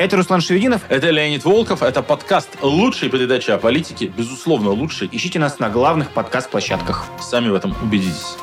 Это Руслан Шевединов. Это Леонид Волков. Это подкаст лучшей передачи о политике. Безусловно, лучший. Ищите нас на главных подкаст-площадках. Сами в этом убедитесь.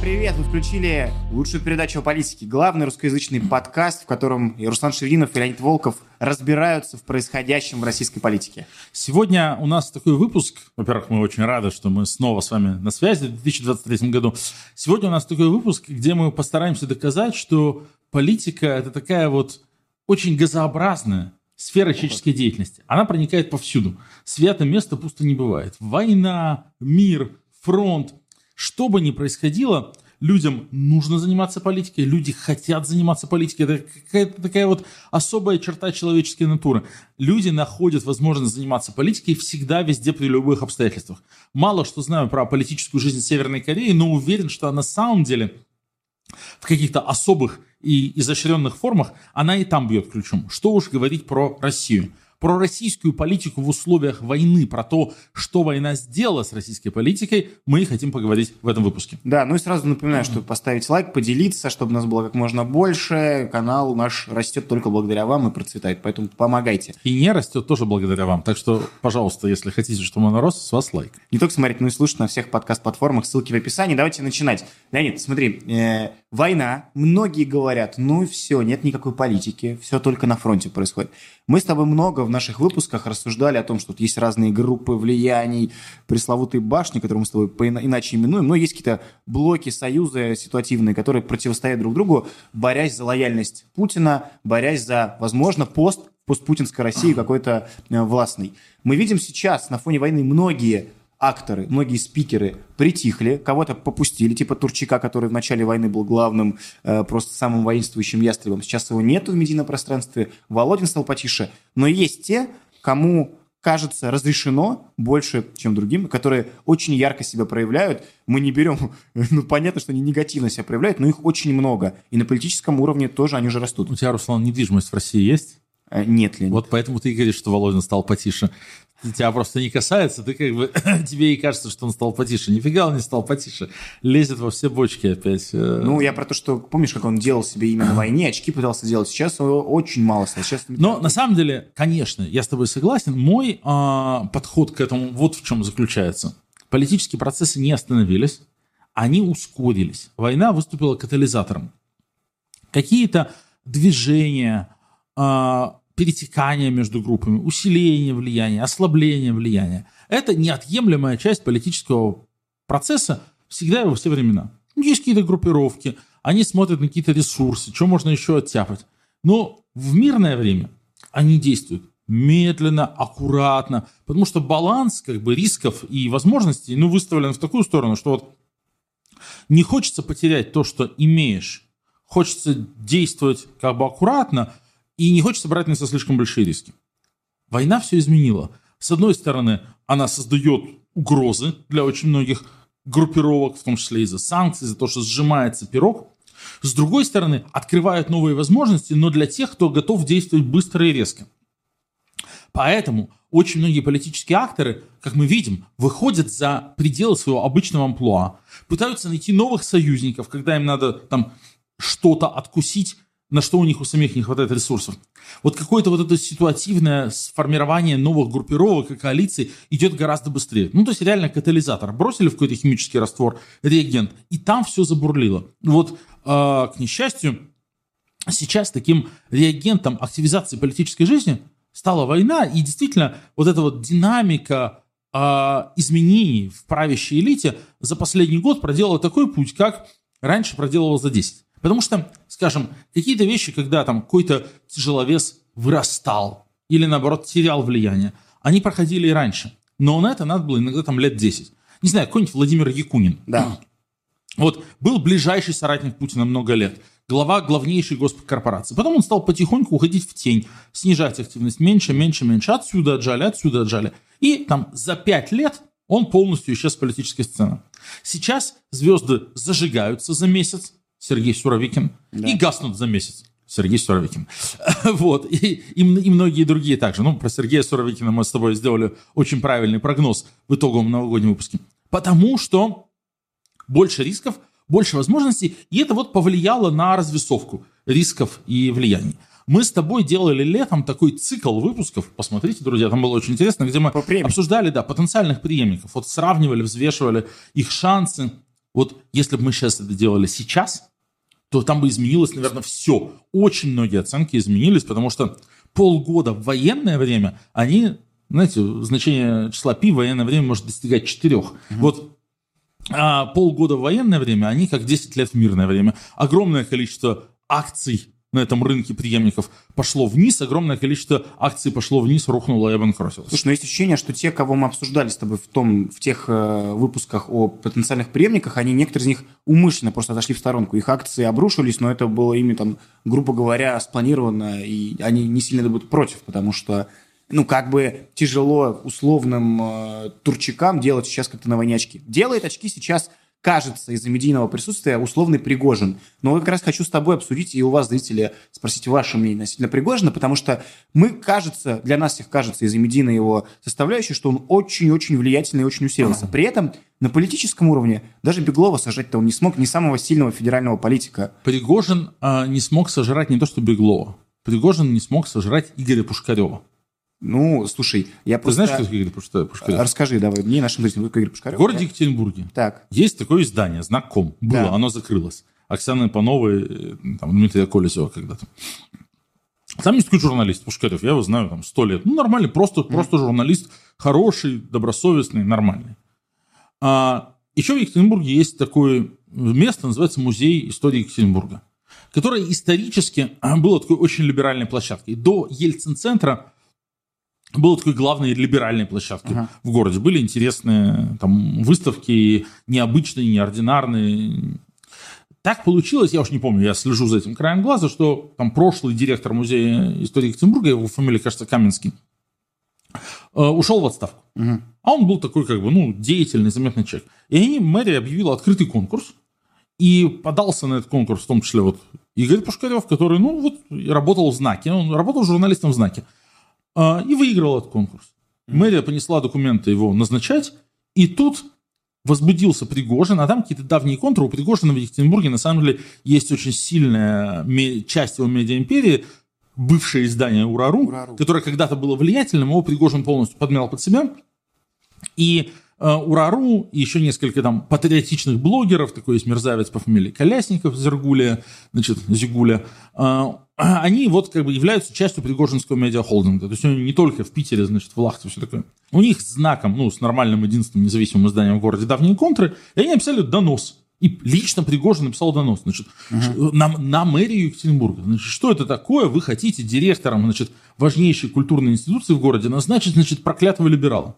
Привет! Вы включили лучшую передачу о политике. Главный русскоязычный подкаст, в котором и Руслан Шевинов, и Леонид Волков разбираются в происходящем в российской политике. Сегодня у нас такой выпуск. Во-первых, мы очень рады, что мы снова с вами на связи в 2023 году. Сегодня у нас такой выпуск, где мы постараемся доказать, что политика – это такая вот очень газообразная сфера человеческой деятельности. Она проникает повсюду. Свято место пусто не бывает. Война, мир, фронт – что бы ни происходило, людям нужно заниматься политикой, люди хотят заниматься политикой. Это какая-то такая вот особая черта человеческой натуры. Люди находят возможность заниматься политикой всегда, везде, при любых обстоятельствах. Мало что знаю про политическую жизнь Северной Кореи, но уверен, что на самом деле в каких-то особых и изощренных формах она и там бьет ключом. Что уж говорить про Россию про российскую политику в условиях войны, про то, что война сделала с российской политикой, мы хотим поговорить в этом выпуске. Да, ну и сразу напоминаю, что поставить лайк, поделиться, чтобы нас было как можно больше. Канал наш растет только благодаря вам и процветает, поэтому помогайте. И не растет тоже благодаря вам. Так что, пожалуйста, если хотите, чтобы он рос, с вас лайк. Не только смотреть, но и слушать на всех подкаст-платформах, ссылки в описании. Давайте начинать. Леонид, смотри, э, война, многие говорят, ну все, нет никакой политики, все только на фронте происходит. Мы с тобой много в наших выпусках рассуждали о том, что тут есть разные группы влияний, пресловутые башни, которые мы с тобой иначе именуем, но есть какие-то блоки, союзы ситуативные, которые противостоят друг другу, борясь за лояльность Путина, борясь за, возможно, пост постпутинской России какой-то э, властный. Мы видим сейчас на фоне войны многие акторы, многие спикеры притихли, кого-то попустили, типа Турчака, который в начале войны был главным, э, просто самым воинствующим ястребом. Сейчас его нету в медийном пространстве, Володин стал потише. Но есть те, кому кажется, разрешено больше, чем другим, которые очень ярко себя проявляют. Мы не берем, ну, понятно, что они негативно себя проявляют, но их очень много. И на политическом уровне тоже они же растут. У тебя, Руслан, недвижимость в России есть? Э, нет ли? Вот поэтому ты говоришь, что Володин стал потише тебя просто не касается, ты как бы, тебе и кажется, что он стал потише. Нифига он не стал потише. Лезет во все бочки опять. Э. Ну, я про то, что, помнишь, как он делал себе имя на войне, очки пытался делать. Сейчас его очень мало стало. Сейчас... Но на самом деле, конечно, я с тобой согласен. Мой а, подход к этому вот в чем заключается. Политические процессы не остановились, они ускорились. Война выступила катализатором. Какие-то движения, а, перетекание между группами, усиление влияния, ослабление влияния. Это неотъемлемая часть политического процесса всегда и во все времена. Есть какие-то группировки, они смотрят на какие-то ресурсы, что можно еще оттяпать. Но в мирное время они действуют медленно, аккуратно, потому что баланс как бы рисков и возможностей ну, выставлен в такую сторону, что вот не хочется потерять то, что имеешь, хочется действовать как бы аккуратно, и не хочется брать на себя слишком большие риски. Война все изменила. С одной стороны, она создает угрозы для очень многих группировок, в том числе из-за санкций, за то, что сжимается пирог. С другой стороны, открывает новые возможности, но для тех, кто готов действовать быстро и резко. Поэтому очень многие политические акторы, как мы видим, выходят за пределы своего обычного амплуа, пытаются найти новых союзников, когда им надо там что-то откусить на что у них у самих не хватает ресурсов. Вот какое-то вот это ситуативное сформирование новых группировок и коалиций идет гораздо быстрее. Ну, то есть реально катализатор. Бросили в какой-то химический раствор, реагент, и там все забурлило. Вот, э, к несчастью, сейчас таким реагентом активизации политической жизни стала война, и действительно вот эта вот динамика э, изменений в правящей элите за последний год проделала такой путь, как раньше проделывал за 10. Потому что, скажем, какие-то вещи, когда там какой-то тяжеловес вырастал или, наоборот, терял влияние, они проходили и раньше. Но на это надо было иногда там лет 10. Не знаю, какой-нибудь Владимир Якунин. Да. Вот был ближайший соратник Путина много лет, глава главнейшей госпоркорпорации. Потом он стал потихоньку уходить в тень, снижать активность меньше, меньше, меньше. Отсюда отжали, отсюда отжали. И там за пять лет он полностью исчез с политической сцены. Сейчас звезды зажигаются за месяц, Сергей Суровикин, да. и гаснут за месяц. Сергей Суровикин. вот. И, и, и многие другие также. Ну, про Сергея Суровикина мы с тобой сделали очень правильный прогноз в итоговом новогоднем выпуске. Потому что больше рисков, больше возможностей, и это вот повлияло на развесовку рисков и влияний. Мы с тобой делали летом такой цикл выпусков, посмотрите, друзья, там было очень интересно, где мы По обсуждали, да, потенциальных преемников, вот сравнивали, взвешивали их шансы. Вот если бы мы сейчас это делали сейчас, то там бы изменилось, наверное, все. Очень многие оценки изменились, потому что полгода в военное время, они, знаете, значение числа пи в военное время может достигать 4. Вот а полгода в военное время, они как 10 лет в мирное время. Огромное количество акций на этом рынке преемников пошло вниз, огромное количество акций пошло вниз, рухнуло и обанкротилось. Слушай, ну есть ощущение, что те, кого мы обсуждали с тобой в, том, в тех э, выпусках о потенциальных преемниках, они, некоторые из них умышленно просто отошли в сторонку. Их акции обрушились, но это было ими, там, грубо говоря, спланировано, и они не сильно будут против, потому что ну, как бы тяжело условным э, турчакам делать сейчас как-то на войне очки. Делает очки сейчас, кажется, из-за медийного присутствия условный Пригожин. Но как раз хочу с тобой обсудить и у вас, зрители, спросить ваше мнение относительно Пригожина, потому что мы, кажется, для нас всех кажется из-за медийной его составляющей, что он очень-очень влиятельный и очень усилился. При этом на политическом уровне даже Беглова сажать-то он не смог, ни самого сильного федерального политика. Пригожин а, не смог сожрать не то что Беглова, Пригожин не смог сожрать Игоря Пушкарева. Ну, слушай, я Ты просто... знаешь, кто Игорь Пушка- Пушкарев? Расскажи давай мне нашим зрителям, кто Игорь В Пушкарев. городе Екатеринбурге Так. есть такое издание, знаком. Было, Да. оно закрылось. Оксана Панова, и, там, Дмитрия Колесева когда-то. Там есть такой журналист Пушкарев, я его знаю там сто лет. Ну, нормальный, просто, просто журналист, хороший, добросовестный, нормальный. А, еще в Екатеринбурге есть такое место, называется Музей истории Екатеринбурга, которое исторически а, было такой очень либеральной площадкой. До Ельцин-центра было такой главной либеральной площадкой Ага. в городе. Были интересные там выставки, необычные, неординарные. Так получилось, я уж не помню, я слежу за этим краем глаза, что там прошлый директор музея истории Екатеринбурга, его фамилия, кажется, Каменский, э, ушел в отставку. Мгм. А он был такой, как бы, ну, деятельный, заметный человек. И они, мэрия объявила открытый конкурс, и подался на этот конкурс, в том числе вот Игорь Пушкарев, который, ну, вот, работал в «Знаке», он работал журналистом в «Знаке», и выиграл этот конкурс. Мэрия понесла документы его назначать, и тут возбудился Пригожин, а там какие-то давние контуры. У Пригожина в Екатеринбурге, на самом деле, есть очень сильная часть его медиаимперии, бывшее издание «Урару», «Урару». которое когда-то было влиятельным, его Пригожин полностью подмял под себя. И Урару, и еще несколько там патриотичных блогеров, такой есть мерзавец по фамилии Колясников, Зергуля, значит, Зигуля, э, они вот как бы являются частью Пригожинского медиахолдинга. То есть они не только в Питере, значит, в Лахте, все такое. У них знаком, ну, с нормальным единственным независимым изданием в городе давние контры, и они написали донос. И лично Пригожин написал донос, значит, ш- на, на мэрию Екатеринбурга. Значит, что это такое? Вы хотите директором, значит, важнейшей культурной институции в городе назначить, значит, проклятого либерала.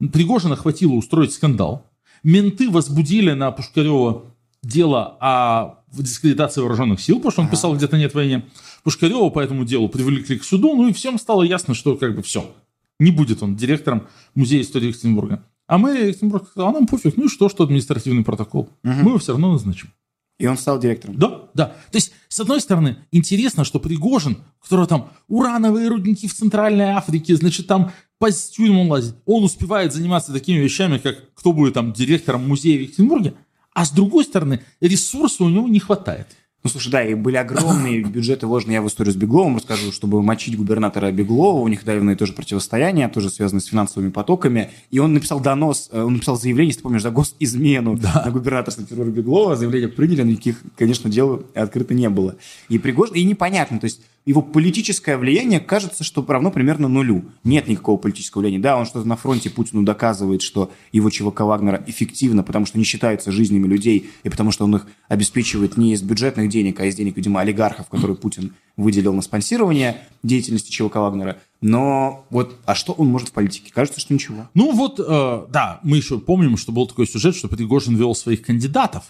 Пригожина хватило устроить скандал. Менты возбудили на Пушкарева дело о дискредитации вооруженных сил, потому что он писал где-то нет войне. Пушкарева по этому делу привлекли к суду, ну и всем стало ясно, что как бы все. Не будет он директором музея истории Екатеринбурга. А мэрия Екатеринбурга сказала, а нам пофиг, ну и что, что административный протокол. Мы его все равно назначим. И он стал директором. Да, да. То есть, с одной стороны, интересно, что Пригожин, у которого там урановые рудники в Центральной Африке, значит, там по тюрьмам лазит, он успевает заниматься такими вещами, как кто будет там директором музея в Екатеринбурге, а с другой стороны, ресурса у него не хватает. Ну, слушай, да, и были огромные бюджеты вложены. Я в историю с Бегловым расскажу, чтобы мочить губернатора Беглова. У них давно тоже противостояние, тоже связано с финансовыми потоками. И он написал донос, э, он написал заявление, если ты помнишь, за госизмену на губернаторство террора Беглова. Заявление приняли, но никаких, конечно, дел открыто не было. И Пригожин, и непонятно, то есть его политическое влияние кажется, что равно примерно нулю. Нет никакого политического влияния. Да, он что-то на фронте Путину доказывает, что его ЧВК Вагнера эффективно, потому что не считаются жизнями людей, и потому что он их обеспечивает не из бюджетных денег, а из денег, видимо, олигархов, которые Путин выделил на спонсирование деятельности ЧВК Вагнера. Но вот, а что он может в политике? Кажется, что ничего. Ну вот, э, да, мы еще помним, что был такой сюжет, что Пригожин вел своих кандидатов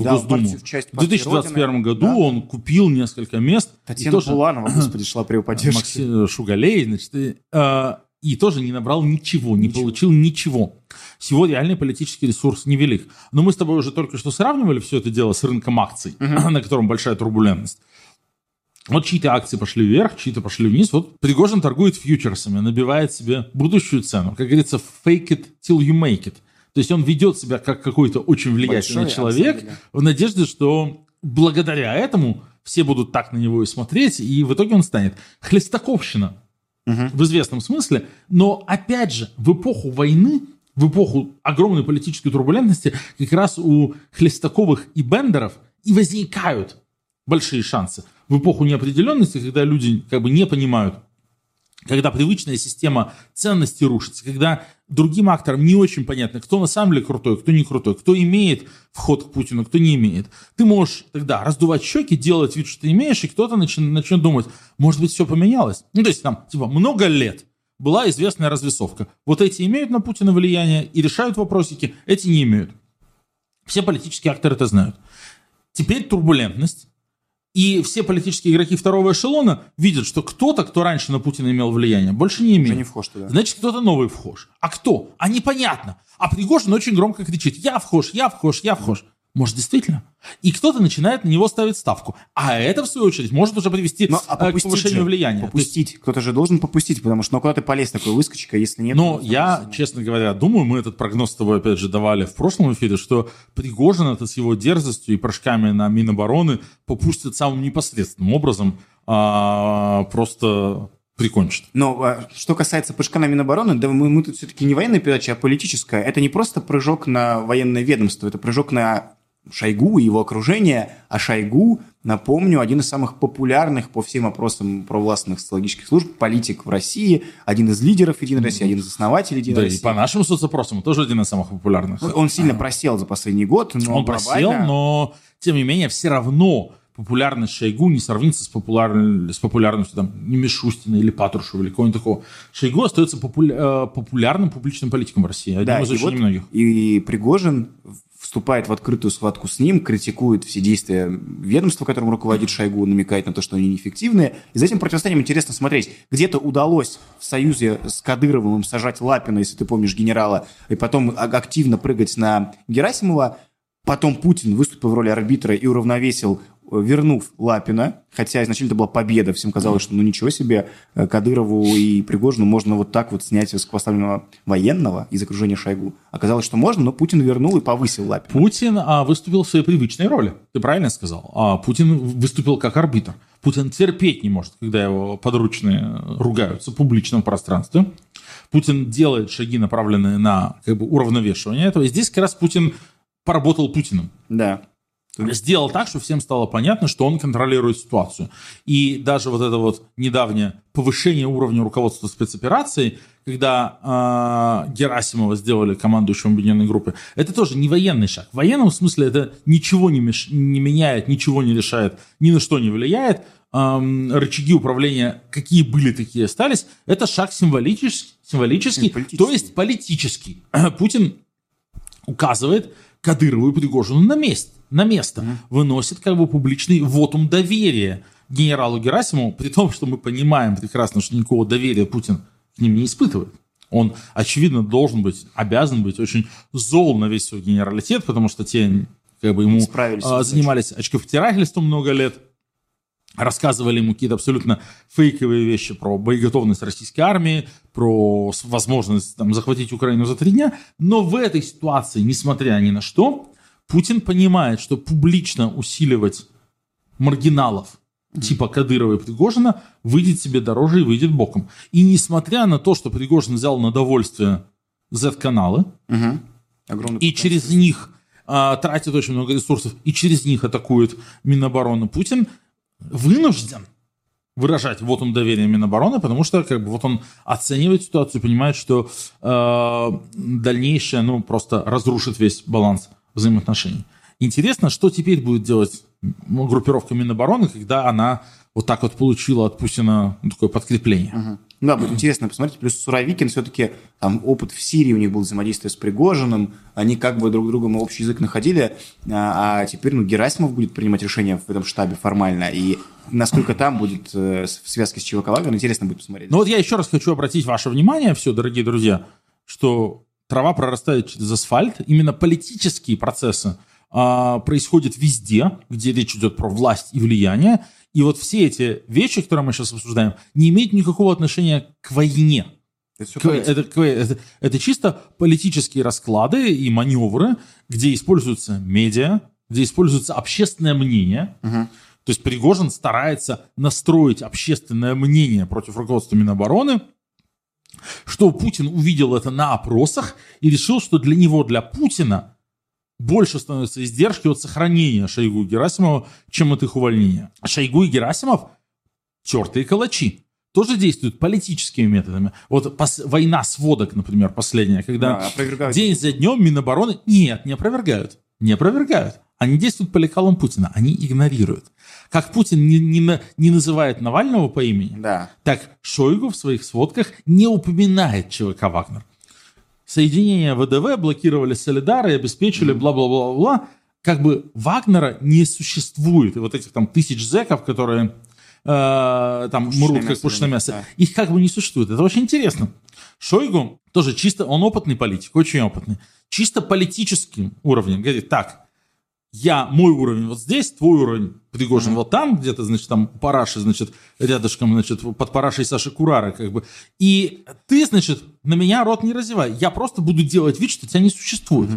в Да, Госдуму. в часть в партии 2021 Родина. году Да. он купил несколько мест. Татьяна тоже- Буланова, господи, шла при его поддержке. Максим Шугалей, значит, и, э, и тоже не набрал ничего, не Ничего. получил ничего. Всего реальный политический ресурс невелик. Но мы с тобой уже только что сравнивали все это дело с рынком акций, на котором большая турбулентность. Вот чьи-то акции пошли вверх, чьи-то пошли вниз. Вот Пригожин торгует фьючерсами, набивает себе будущую цену. Как говорится, fake it till you make it. То есть он ведет себя как какой-то очень влиятельный Большой, человек в надежде, что благодаря этому все будут так на него и смотреть, и в итоге он станет. Хлестаковщина Мгм. в известном смысле, но опять же, в эпоху войны, в эпоху огромной политической турбулентности, как раз у Хлестаковых и Бендеров и возникают большие шансы. В эпоху неопределенности, когда люди как бы не понимают, когда привычная система ценностей рушится, когда другим акторам не очень понятно, кто на самом деле крутой, кто не крутой, кто имеет вход к Путину, кто не имеет. Ты можешь тогда раздувать щеки, делать вид, что ты имеешь, и кто-то начнет, начнет думать, может быть, все поменялось. Ну, то есть там, типа, много лет была известная развесовка. Вот эти имеют на Путина влияние и решают вопросики, эти не имеют. Все политические акторы это знают. Теперь турбулентность. И все политические игроки второго эшелона видят, что кто-то, кто раньше на Путина имел влияние, больше не Уже имеет. не вхож туда. Значит, кто-то новый вхож. А кто? А непонятно. А Пригожин очень громко кричит «Я вхож, я вхож, я вхож». Может, действительно? И кто-то начинает на него ставить ставку. А это, в свою очередь, может уже привести Но, а э, к попустить повышению же, влияния. То есть Попустить. Кто-то же должен попустить, потому что ну куда ты полез такой выскочка, если нет... Но я, ну, честно говоря, думаю, мы этот прогноз с тобой, опять же, давали в прошлом эфире, что Пригожин это с его дерзостью и прыжками на Минобороны попустит самым непосредственным образом а, просто прикончит. Но а, что касается прыжка на Минобороны, да мы, мы тут все-таки не военная передача, а политическая. Это не просто прыжок на военное ведомство, это прыжок на Шойгу и его окружение. А Шойгу, напомню, один из самых популярных по всем опросам провластных социологических служб политик в России, один из лидеров Единой России, один из основателей Единой Да, и России. по нашим соцопросам тоже один из самых популярных. Он сильно просел за последний год, но Он просел, глобально- но тем не менее все равно популярность Шойгу не сравнится с, популяр... с популярностью там, Мишустина или Патрушева или кого-нибудь такого. Шойгу остается популя- э, популярным публичным политиком в России, одним Да, из и очень вот немногих. И Пригожин вступает в открытую схватку с ним, критикует все действия ведомства, которым руководит Шойгу, намекает на то, что они неэффективные. И за этим противостоянием интересно смотреть. Где-то удалось в союзе с Кадыровым сажать Лапина, если ты помнишь, генерала, и потом активно прыгать на Герасимова. Потом Путин выступил в роли арбитра и уравновесил, э, вернув Лапина, хотя изначально это была победа, всем казалось, что ну ничего себе, э, Кадырову и Пригожину можно вот так вот снять высокопоставленного военного из окружения Шойгу. Оказалось, что можно, но Путин вернул и повысил Лапина. Путин а, выступил в своей привычной роли. Ты правильно сказал. А, Путин выступил как арбитр. Путин терпеть не может, когда его подручные ругаются в публичном пространстве. Путин делает шаги, направленные на как бы, уравновешивание этого. И здесь как раз Путин поработал Путиным. Да. Сделал так, что всем стало понятно, что он контролирует ситуацию. И даже вот это вот недавнее повышение уровня руководства спецоперации, когда э, Герасимова сделали командующим объединенной группы, это тоже не военный шаг. В военном смысле это ничего не, меш- не меняет, ничего не решает, ни на что не влияет. Эм, рычаги управления какие были, такие остались. Это шаг символический, символический то есть политический. Путин указывает Кадырову и Пригожину на месте, на место, выносит как бы публичный вотум доверия генералу Герасимову, при том, что мы понимаем прекрасно, что никакого доверия Путин к ним не испытывает. Он, очевидно, должен быть, обязан быть очень зол на весь свой генералитет, потому что те как бы ему Справились а, занимались очковтирательством много лет, рассказывали ему какие-то абсолютно фейковые вещи про боеготовность российской армии, про возможность там, захватить Украину за три дня. Но в этой ситуации, несмотря ни на что, Путин понимает, что публично усиливать маргиналов типа Кадырова и Пригожина выйдет себе дороже и выйдет боком. И несмотря на то, что Пригожин взял на довольствие Z-каналы. Огромный и потенциал. через них а, тратит очень много ресурсов, и через них атакует Минобороны, Путин вынужден выражать вот он доверие Минобороны, потому что как бы вот он оценивает ситуацию, понимает, что э, дальнейшее ну просто разрушит весь баланс взаимоотношений. Интересно, что теперь будет делать м, группировка Минобороны, когда она вот так вот получила от Путина ну, такое подкрепление. Мгм. Ну Да, будет интересно посмотреть. Плюс Суровикин все-таки там опыт в Сирии у них был взаимодействие с Пригожиным. Они как бы друг другом общий язык находили. А, а теперь ну, Герасимов будет принимать решения в этом штабе формально. И насколько там будет э, в связке с ЧВК Вагнер, интересно будет посмотреть. Но вот я еще раз хочу обратить ваше внимание, все, дорогие друзья, что трава прорастает через асфальт. Именно политические процессы а, происходят везде, где речь идет про власть и влияние. И вот все эти вещи, которые мы сейчас обсуждаем, не имеют никакого отношения к войне. Это, К- это, это, это чисто политические расклады и маневры, где используются медиа, где используется общественное мнение. Мгм. То есть Пригожин старается настроить общественное мнение против руководства Минобороны, что Путин увидел это на опросах и решил, что для него, для Путина, больше становятся издержки от сохранения Шойгу и Герасимова, чем от их увольнения. Шойгу и Герасимов тертые калачи. Тоже действуют политическими методами. Вот пос- война сводок, например, последняя, когда Да, день за днем Минобороны... Нет, не опровергают. Не опровергают. Они действуют по лекалам Путина. Они игнорируют. Как Путин не, не не называет Навального по имени, Да. так Шойгу в своих сводках не упоминает ЧВК «Вагнер». Соединения ВДВ блокировали Солидар и обеспечили бла-бла-бла-бла. Как бы Вагнера не существует. И вот этих там тысяч зэков, которые э, там Пушечное мрут как пушечное мясо, да. их как бы не существует. Это очень интересно. Шойгу тоже чисто, он опытный политик, очень опытный. Чисто политическим уровнем говорит, так, я, мой уровень вот здесь, твой уровень Пригожин вот там, где-то, значит, там Параши, значит, рядышком, значит, под Парашей Саши Курара, как бы. И ты, значит, на меня рот не разевай. Я просто буду делать вид, что тебя не существует.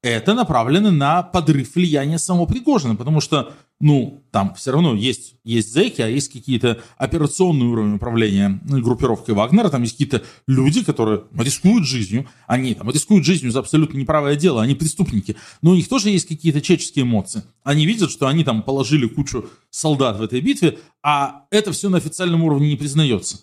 Это направлено на подрыв влияния самого Пригожина, потому что, ну, там все равно есть, есть зэки, а есть какие-то операционные уровни управления группировкой Вагнера, там есть какие-то люди, которые рискуют жизнью, они там рискуют жизнью за абсолютно неправое дело, они преступники, но у них тоже есть какие-то человеческие эмоции. Они видят, что они там положили кучу солдат в этой битве, а это все на официальном уровне не признается.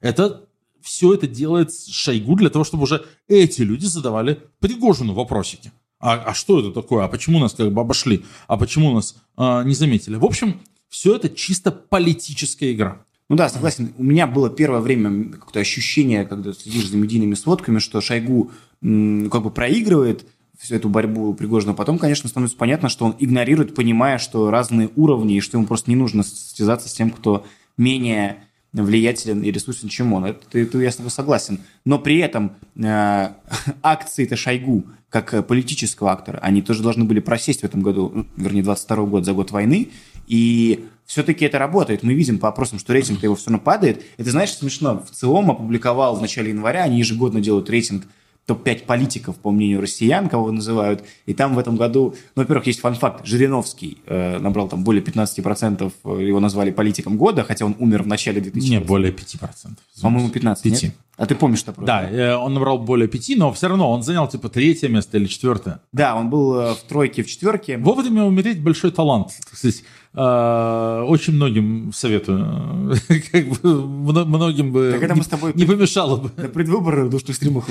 Это все это делает Шойгу для того, чтобы уже эти люди задавали Пригожину вопросики. А, а что это такое? А почему нас как бы обошли? А почему нас а, не заметили? В общем, все это чисто политическая игра. Ну да, согласен. У меня было первое время какое-то ощущение, когда следишь за медийными сводками, что Шойгу м, как бы проигрывает всю эту борьбу Пригожина. Потом, конечно, становится понятно, что он игнорирует, понимая, что разные уровни, и что ему просто не нужно стязаться с тем, кто менее влиятелен и ресурсен, чем он. Это, это я с тобой согласен. Но при этом э, акции-то Шойгу, как э, политического актора, они тоже должны были просесть в этом году, вернее, 22 год, за год войны, и все-таки это работает. Мы видим по опросам, что рейтинг его все равно падает. Это, знаешь, смешно. В ЦИОМ опубликовал в начале января, они ежегодно делают рейтинг топ-5 политиков, по мнению россиян, кого называют. И там в этом году, ну, во-первых, есть фан-факт. Жириновский э, набрал там более 15%, э, его назвали политиком года, хотя он умер в начале 2000 Не, более 5%. По-моему, 15, Пяти. нет? А ты помнишь что просто? Да, э, он набрал более 5, но все равно он занял типа третье место или четвертое. Да, он был э, в тройке, в четверке. Вовремя умереть большой талант. Сказать, э, очень многим советую. Как бы мно- многим бы Так это мы не- с тобой не помешало бы. на предвыборы душных стримах.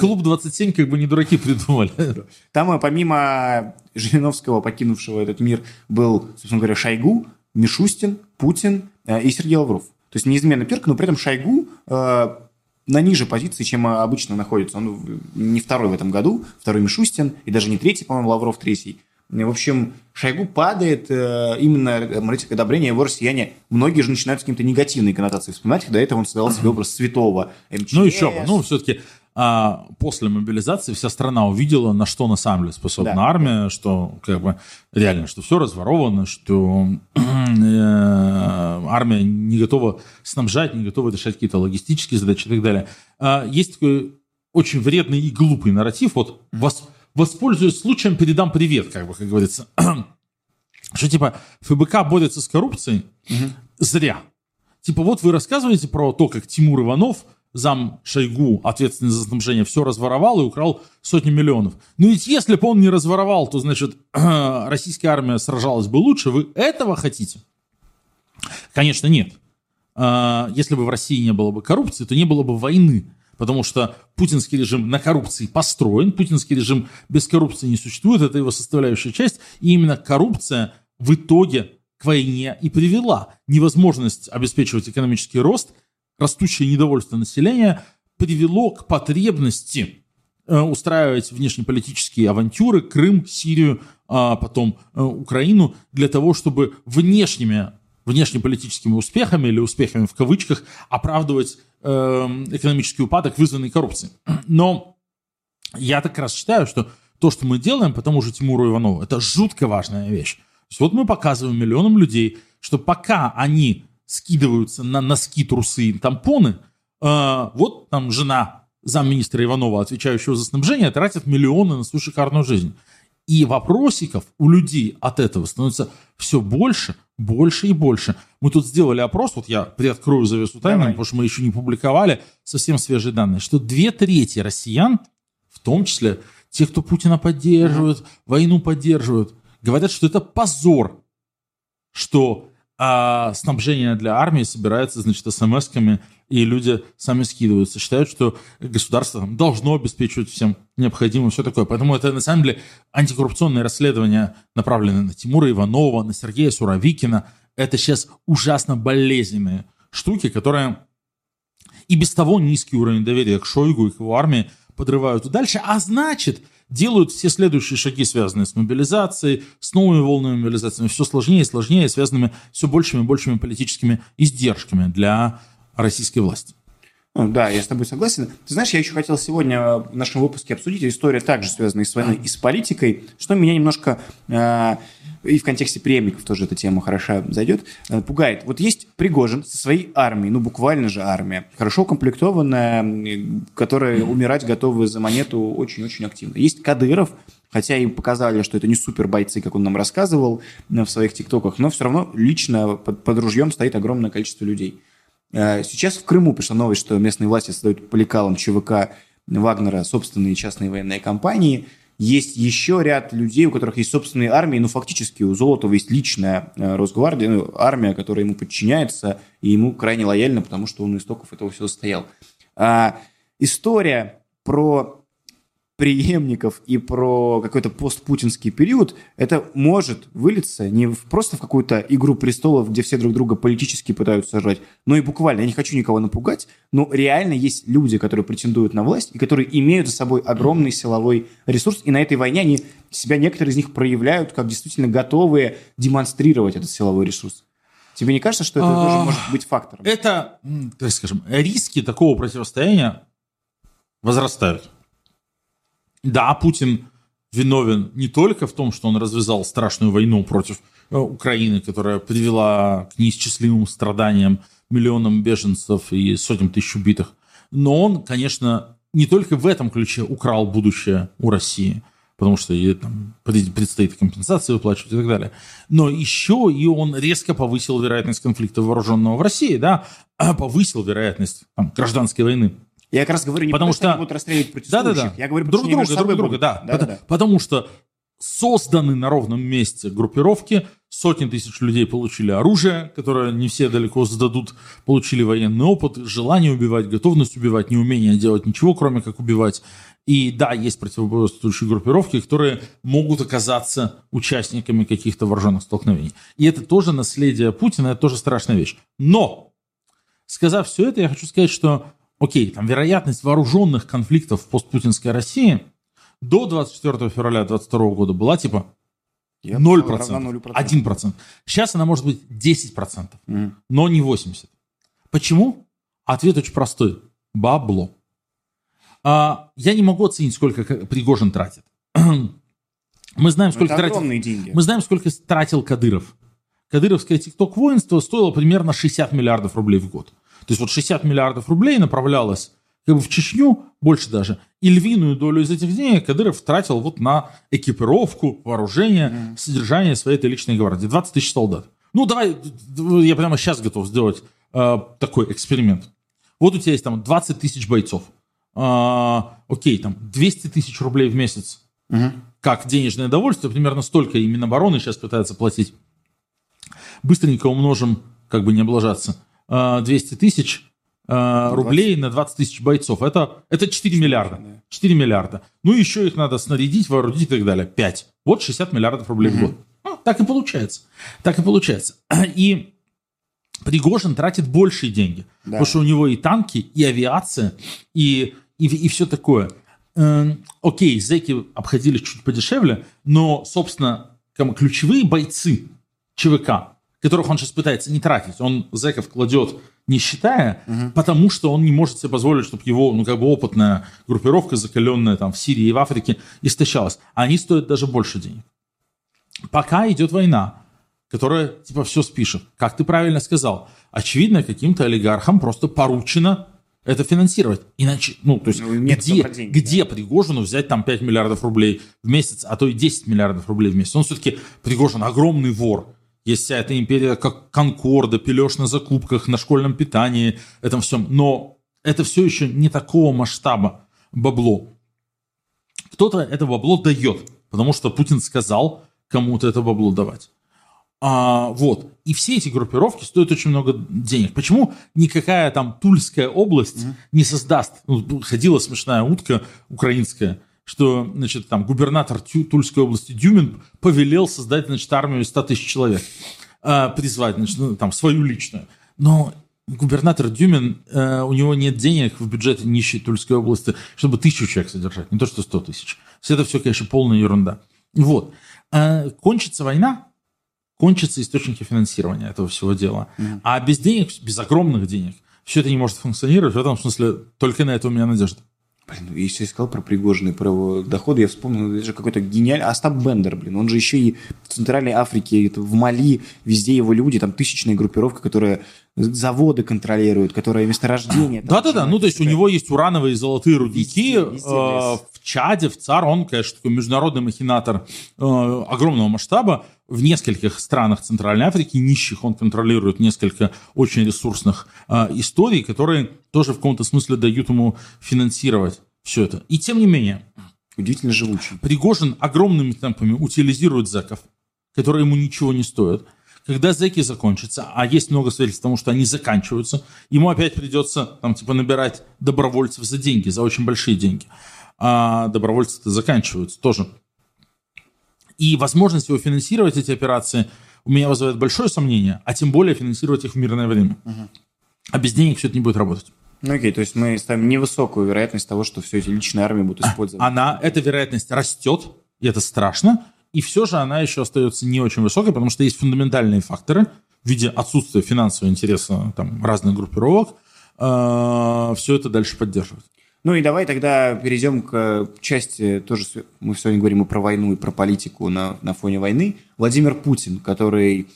Клуб 27 как бы не дураки придумали. Там помимо Жириновского, покинувшего этот мир, был, собственно говоря, Шойгу, Мишустин, Путин и Сергей Лавров. То есть неизменно перка, но при этом Шойгу на ниже позиции, чем э, обычно находится. Он не второй в этом году, второй Мишустин, и даже не третий, по-моему, Лавров третий. В общем, Шойгу падает, э, именно э, рейтинг одобрения его россияне, многие же начинают с каким-то негативной коннотацией вспоминать, до этого он создавал себе образ святого. МЧС. Ну еще. Ну все-таки после мобилизации вся страна увидела, на что на самом деле способна Да. армия, что как бы реально, что все разворовано, что э, армия не готова снабжать, не готова решать какие-то логистические задачи и так далее. А, Есть такой очень вредный и глупый нарратив. Вот вос- воспользуюсь случаем, передам привет, как бы, как говорится. Что типа ФБК борется с коррупцией зря. Типа вот вы рассказываете про то, как Тимур Иванов, зам Шойгу, ответственный за снабжение, все разворовал и украл сотни миллионов. Но ведь если бы он не разворовал, то, значит, российская армия сражалась бы лучше. Вы этого хотите? Конечно, нет. А, Если бы в России не было бы коррупции, то не было бы войны. Потому что путинский режим на коррупции построен, путинский режим без коррупции не существует, это его составляющая часть. И именно коррупция в итоге к войне и привела. Невозможность обеспечивать экономический рост, растущее недовольство населения привело к потребности э, устраивать внешнеполитические авантюры, Крым, Сирию, а потом э, Украину, для того, чтобы внешними, внешнеполитическими успехами или успехами в кавычках оправдывать э, экономический упадок, вызванный коррупцией. Но я так раз считаю, что то, что мы делаем по тому же Тимуру Иванову, это жутко важная вещь. То есть вот мы показываем миллионам людей, что пока они скидываются на носки, трусы и тампоны, э, вот там жена замминистра Иванова, отвечающего за снабжение, тратит миллионы на свою шикарную жизнь. И вопросиков у людей от этого становится все больше, больше и больше. Мы тут сделали опрос, вот я приоткрою завесу тайны, потому что мы еще не публиковали совсем свежие данные, что две трети россиян, в том числе те, кто Путина поддерживают, войну поддерживают, говорят, что это позор, что а, снабжение для армии собирается, значит, смс-ками и люди сами скидываются, считают, что государство должно обеспечивать всем необходимое, все такое. Поэтому это, на самом деле, антикоррупционные расследования, направленные на Тимура Иванова, на Сергея Суровикина. Это сейчас ужасно болезненные штуки, которые и без того низкий уровень доверия к Шойгу и к его армии подрывают дальше. А значит, делают все следующие шаги, связанные с мобилизацией, с новыми волнами мобилизации, все сложнее и сложнее, связанными все большими и большими политическими издержками для российской власти. Ну, да, я с тобой согласен. Ты знаешь, я еще хотел сегодня в нашем выпуске обсудить историю, также связанная с войной и с политикой, что меня немножко, э, и в контексте преемников тоже эта тема хорошо зайдет, э, пугает. Вот есть Пригожин со своей армией, ну буквально же армия, хорошо укомплектованная, которая умирать готова за монету очень-очень активно. Есть Кадыров, хотя им показали, что это не супер бойцы, как он нам рассказывал э, в своих тиктоках, но все равно лично под, под ружьем стоит огромное количество людей. Э, сейчас в Крыму пришла новость, что местные власти создают по лекалам ЧВК Вагнера собственные частные военные компании. Есть еще ряд людей, у которых есть собственные армии, ну, фактически у Золотова есть личная э, Росгвардия, ну, армия, которая ему подчиняется, и ему крайне лояльна, потому что он у истоков этого всего стоял. А, история про преемников и про какой-то постпутинский период, это может вылиться не в, просто в какую-то игру престолов, где все друг друга политически пытаются сажать, но и буквально, я не хочу никого напугать, но реально есть люди, которые претендуют на власть и которые имеют за собой огромный силовой ресурс, и на этой войне они себя, некоторые из них проявляют как действительно готовые демонстрировать этот силовой ресурс. Тебе не кажется, что это тоже а, может быть фактором? Это, так скажем, риски такого противостояния возрастают. Да, Путин виновен не только в том, что он развязал страшную войну против э, Украины, которая привела к неисчислимым страданиям, миллионам беженцев и сотням тысяч убитых, но он, конечно, не только в этом ключе украл будущее у России, потому что ей там предстоит компенсации выплачивать и так далее. Но еще и он резко повысил вероятность конфликта вооруженного в России, да, повысил вероятность там, гражданской войны я как раз говорю не потому что будут расстреливать протестующих. Да, да, да. Я говорю, друг друга, друг друга, да. да, потому, да. потому что созданы на ровном месте группировки, сотни тысяч людей получили оружие, которое не все далеко сдадут, получили военный опыт, желание убивать, готовность убивать, неумение делать ничего, кроме как убивать. И да, есть противоборствующие группировки, которые могут оказаться участниками каких-то вооруженных столкновений. И это тоже наследие Путина, это тоже страшная вещь. Но, сказав все это, я хочу сказать, что окей, там вероятность вооруженных конфликтов в постпутинской России до 24 февраля 2022 года была типа 0%, 0%, 1%. Сейчас она может быть 10%, mm. но не 80%. Почему? Ответ очень простой. Бабло. А, я не могу оценить, сколько Пригожин тратит. Мы знаем, сколько тратил, деньги. Мы знаем, сколько тратил Кадыров. Кадыровское тикток-воинство стоило примерно 60 миллиардов рублей в год. То есть вот 60 миллиардов рублей направлялось как бы в Чечню, больше даже, и львиную долю из этих денег Кадыров тратил вот на экипировку, вооружение, mm. содержание своей этой личной гвардии. 20 тысяч солдат. Ну, давай, я прямо сейчас готов сделать э, такой эксперимент. Вот у тебя есть там 20 тысяч бойцов. Э, окей, там 200 тысяч рублей в месяц. Mm-hmm. Как денежное довольствие, примерно столько и Минобороны сейчас пытается платить. Быстренько умножим, как бы не облажаться. 200 тысяч э, рублей на 20 тысяч бойцов. Это, это 4 миллиарда. 4 миллиарда. Ну, еще их надо снарядить, вооружить и так далее. 5. Вот 60 миллиардов рублей в год. Ну, так и получается. Так и получается. И Пригожин тратит большие деньги. Да. Потому что у него и танки, и авиация, и, и, и все такое. Эм, окей, зэки обходились чуть подешевле, но, собственно, ключевые бойцы ЧВК, которых он сейчас пытается не тратить. Он зэков кладет не считая, угу. потому что он не может себе позволить, чтобы его, ну, как бы опытная группировка, закаленная там в Сирии и в Африке, истощалась. А они стоят даже больше денег. Пока идет война, которая, типа, все спишет. Как ты правильно сказал, очевидно, каким-то олигархам просто поручено это финансировать. Иначе, ну, то есть, Ну, где, где Пригожину взять там 5 миллиардов рублей в месяц, а то и 10 миллиардов рублей в месяц? Он все-таки, Пригожин огромный вор. Есть вся эта империя, как Конкорда, пилешь на закупках, на школьном питании, этом всем. Но это все еще не такого масштаба бабло. Кто-то это бабло дает, потому что Путин сказал кому-то это бабло давать. А, вот. И все эти группировки стоят очень много денег. Почему никакая там Тульская область не создаст? Ну, ходила смешная утка украинская, что, значит, там губернатор Тю- Тульской области Дюмин повелел создать, значит, армию из 100 тысяч человек. А, призвать, значит, ну, там, свою личную. Но губернатор Дюмин, э, у него нет денег в бюджете нищей Тульской области, чтобы тысячу человек содержать, не то что 100 тысяч. Все это все, конечно, полная ерунда. Вот. А, кончится война, кончатся источники финансирования этого всего дела. А без денег, без огромных денег, все это не может функционировать. В этом смысле только на это у меня надежда. Блин, ну, если я сказал про Пригожина и про его доходы, я вспомнил, это же какой-то гениальный... Остап Бендер, блин, он же еще и в Центральной Африке, это в Мали, везде его люди, там тысячная группировка, которая заводы контролирует, которая месторождение... Да-да-да, ну то есть у него есть урановые и золотые рудники. Везде, э, в Чаде, в ЦАР, он, конечно, такой международный махинатор э, огромного масштаба. В нескольких странах Центральной Африки, нищих, он контролирует несколько очень ресурсных э, историй, которые тоже в каком-то смысле дают ему финансировать все это. И тем не менее, Удивительно живучий. Пригожин огромными темпами утилизирует зэков, которые ему ничего не стоят. Когда зэки закончатся, а есть много свидетельств тому, что они заканчиваются, ему опять придется там, типа, набирать добровольцев за деньги, за очень большие деньги. А добровольцы-то заканчиваются тоже. И возможность его финансировать эти операции у меня вызывает большое сомнение, а тем более финансировать их в мирное время. А без денег все это не будет работать. Ну окей, то есть мы ставим невысокую вероятность того, что все эти личные армии будут использованы. она, эта вероятность растет, и это страшно, и все же она еще остается не очень высокой, потому что есть фундаментальные факторы в виде отсутствия финансового интереса там, разных группировок, все это дальше поддерживать. Ну и давай тогда перейдем к части, тоже мы сегодня говорим и про войну, и про политику на, на фоне войны. Владимир Путин, который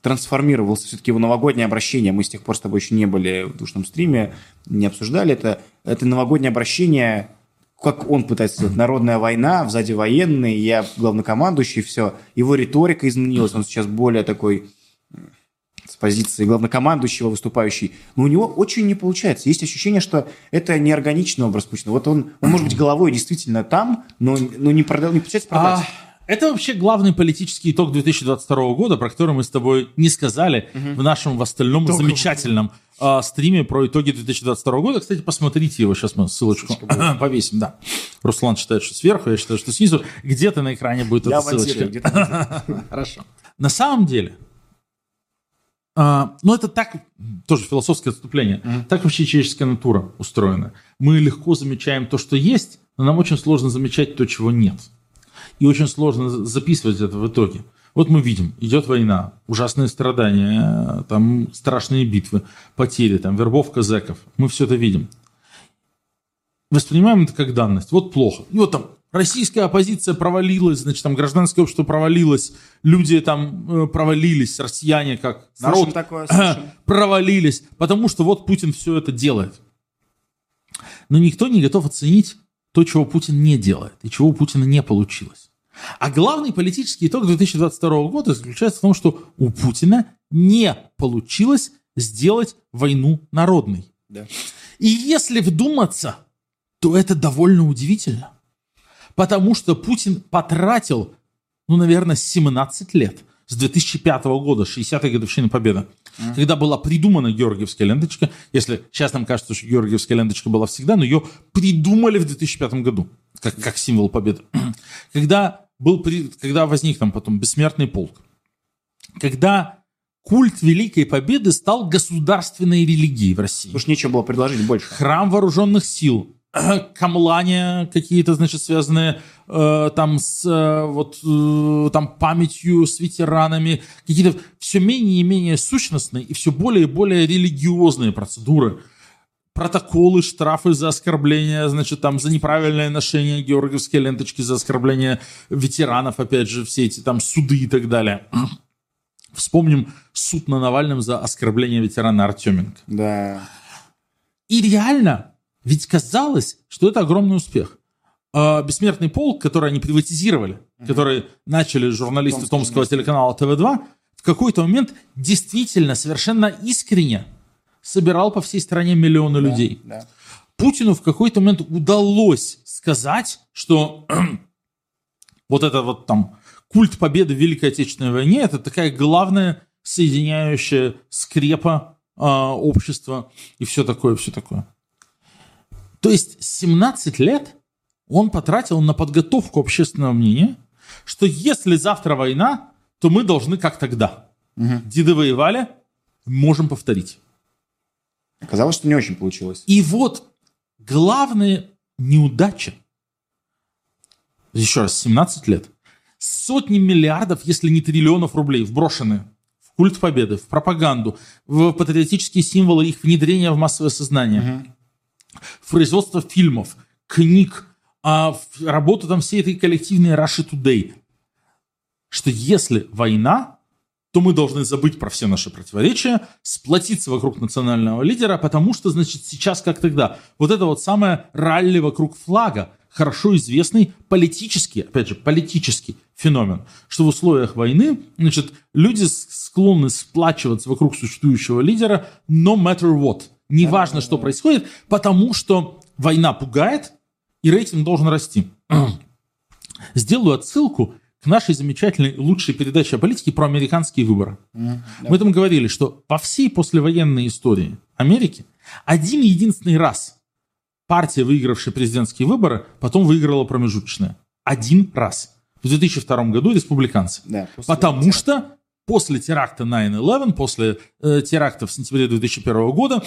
трансформировался, все-таки его новогоднее обращение, мы с тех пор с тобой еще не были в душном стриме, не обсуждали это, это новогоднее обращение, как он пытается сказать, народная война, сзади военный, я главнокомандующий, все. Его риторика изменилась, он сейчас более такой с позиции главнокомандующего выступающий, но у него очень не получается. Есть ощущение, что это неорганичный образ Путина. Вот он, он может быть головой действительно там, но, но не, продал, не получается продать. А, это вообще главный политический итог 2022 года, про который мы с тобой не сказали в нашем в остальном Только замечательном а, стриме про итоги 2022 года. Кстати, посмотрите его, сейчас мы ссылочку повесим, да. Руслан считает, что сверху, я считаю, что снизу. Где-то на экране будет Я эта ссылочка. Хорошо. На самом деле, а, ну это так, тоже философское отступление, так вообще человеческая натура устроена. Мы легко замечаем то, что есть, но нам очень сложно замечать то, чего нет. И очень сложно за- записывать это в итоге. Вот мы видим, идет война, ужасные страдания, там страшные битвы, потери, там вербовка зэков. Мы все это видим. Воспринимаем это как данность. Вот плохо. И вот там российская оппозиция провалилась, значит, там гражданское общество провалилось, люди там э, провалились, россияне как Слышим народ такое, слышим. провалились, потому что вот Путин все это делает. Но никто не готов оценить то, чего Путин не делает и чего у Путина не получилось. А главный политический итог 2022 года заключается в том, что у Путина не получилось сделать войну народной. Да. И если вдуматься, то это довольно удивительно. Потому что Путин потратил, ну, наверное, 17 лет с 2005 года, 60-й годовщины Победы, когда была придумана Георгиевская ленточка. Если сейчас нам кажется, что Георгиевская ленточка была всегда, но ее придумали в 2005 году, как, как символ победы. Когда, был, когда возник там потом бессмертный полк, когда культ Великой Победы стал государственной религией в России что нечего было предложить больше. храм вооруженных сил, камлания какие-то, значит, связанные э, там с э, вот э, там памятью с ветеранами, какие-то все менее и менее сущностные и все более и более религиозные процедуры. Протоколы, штрафы за оскорбление, значит, там за неправильное ношение георгиевской ленточки, за оскорбление ветеранов, опять же, все эти там суды и так далее. Вспомним суд на Навальном за оскорбление ветерана Артеменко. Да. И реально, ведь казалось, что это огромный успех. А, Бессмертный полк, который они приватизировали, mm который начали журналисты Томского, Томского телеканала ТВ-2, в какой-то момент действительно совершенно искренне собирал по всей стране миллионы да, людей. Да. Путину в какой-то момент удалось сказать, что вот это вот там культ победы в Великой Отечественной войне это такая главная соединяющая скрепа э, общества и все такое, все такое. То есть 17 лет он потратил на подготовку общественного мнения, что если завтра война, то мы должны как тогда. Угу. Деды воевали, можем повторить. Оказалось, что не очень получилось. И вот главная неудача, еще раз, 17 лет, сотни миллиардов, если не триллионов рублей вброшены в культ победы, в пропаганду, в патриотические символы, их внедрение в массовое сознание, угу. В производство фильмов, книг, а работу там всей этой коллективной Russia Today, что если война, то мы должны забыть про все наши противоречия, сплотиться вокруг национального лидера, потому что, значит, сейчас как тогда. Вот это вот самое ралли вокруг флага, хорошо известный политический, опять же, политический феномен, что в условиях войны, значит, люди склонны сплачиваться вокруг существующего лидера no matter what. Неважно, что происходит, потому что война пугает, и рейтинг должен расти. Сделаю отсылку к нашей замечательной лучшей передаче о политике про американские выборы. Мы там говорили, что по всей послевоенной истории Америки один единственный раз партия, выигравшая президентские выборы, потом выиграла промежуточные. Один раз. В 2002 году республиканцы. Да, Потому теракта. что после теракта 9-11, после э, теракта в сентябре 2001 года,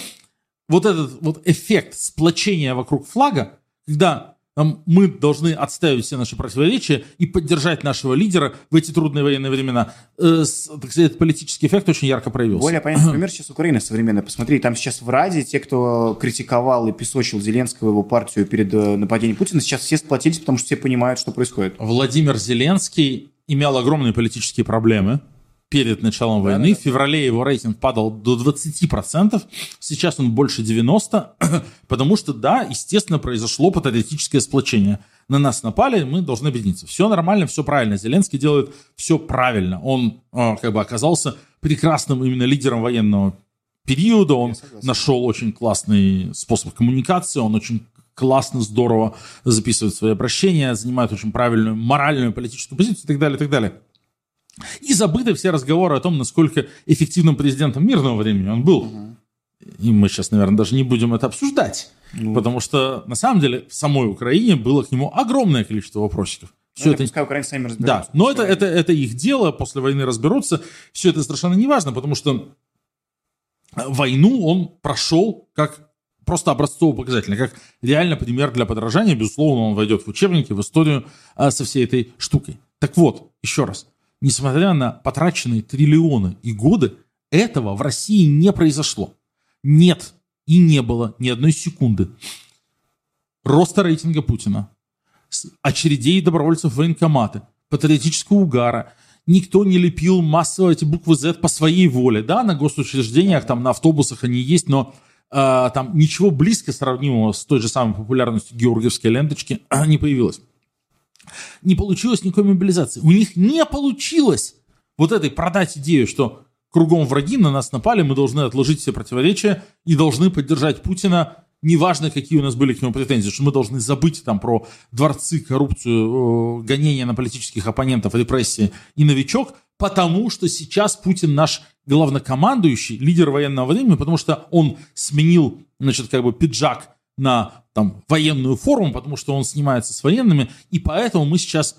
вот этот вот эффект сплочения вокруг флага, когда мы должны отставить все наши противоречия и поддержать нашего лидера в эти трудные военные времена. Э, так сказать, политический эффект очень ярко проявился. Более понятный пример сейчас Украина современная. Посмотри, там сейчас в Раде те, кто критиковал и песочил Зеленского, его партию перед э, нападением Путина, сейчас все сплотились, потому что все понимают, что происходит. Владимир Зеленский имел огромные политические проблемы перед началом да, войны. Да, В феврале его рейтинг падал до 20%, сейчас он больше 90%, потому что, да, естественно, произошло патриотическое сплочение. На нас напали, мы должны объединиться. Все нормально, все правильно. Зеленский делает все правильно. Он а, как бы оказался прекрасным именно лидером военного периода. Он нашел очень классный способ коммуникации, он очень классно, здорово записывает свои обращения, занимает очень правильную моральную политическую позицию и так далее, и так далее. И забыты все разговоры о том, насколько эффективным президентом мирного времени он был. Угу. И мы сейчас, наверное, даже не будем это обсуждать. Ну. Потому что, на самом деле, в самой Украине было к нему огромное количество вопросиков. Все ну, это, пускай украинцы сами разберутся. Да, но это, это, это их дело, после войны разберутся. Все это совершенно не важно, потому что войну он прошел как просто образцово-показательно, как реально пример для подражания. Безусловно, он войдет в учебники, в историю а, со всей этой штукой. Так вот, еще раз несмотря на потраченные триллионы и годы, этого в России не произошло. Нет и не было ни одной секунды роста рейтинга Путина, очередей добровольцев в военкоматы, патриотического угара. Никто не лепил массово эти буквы Z по своей воле. Да, на госучреждениях, там, на автобусах они есть, но э, там ничего близко сравнимого с той же самой популярностью георгиевской ленточки не появилось не получилось никакой мобилизации. У них не получилось вот этой продать идею, что кругом враги на нас напали, мы должны отложить все противоречия и должны поддержать Путина, неважно, какие у нас были к нему претензии, что мы должны забыть там про дворцы, коррупцию, гонения на политических оппонентов, репрессии и новичок, потому что сейчас Путин наш главнокомандующий, лидер военного времени, потому что он сменил, значит, как бы пиджак на там, военную форму, потому что он снимается с военными, и поэтому мы сейчас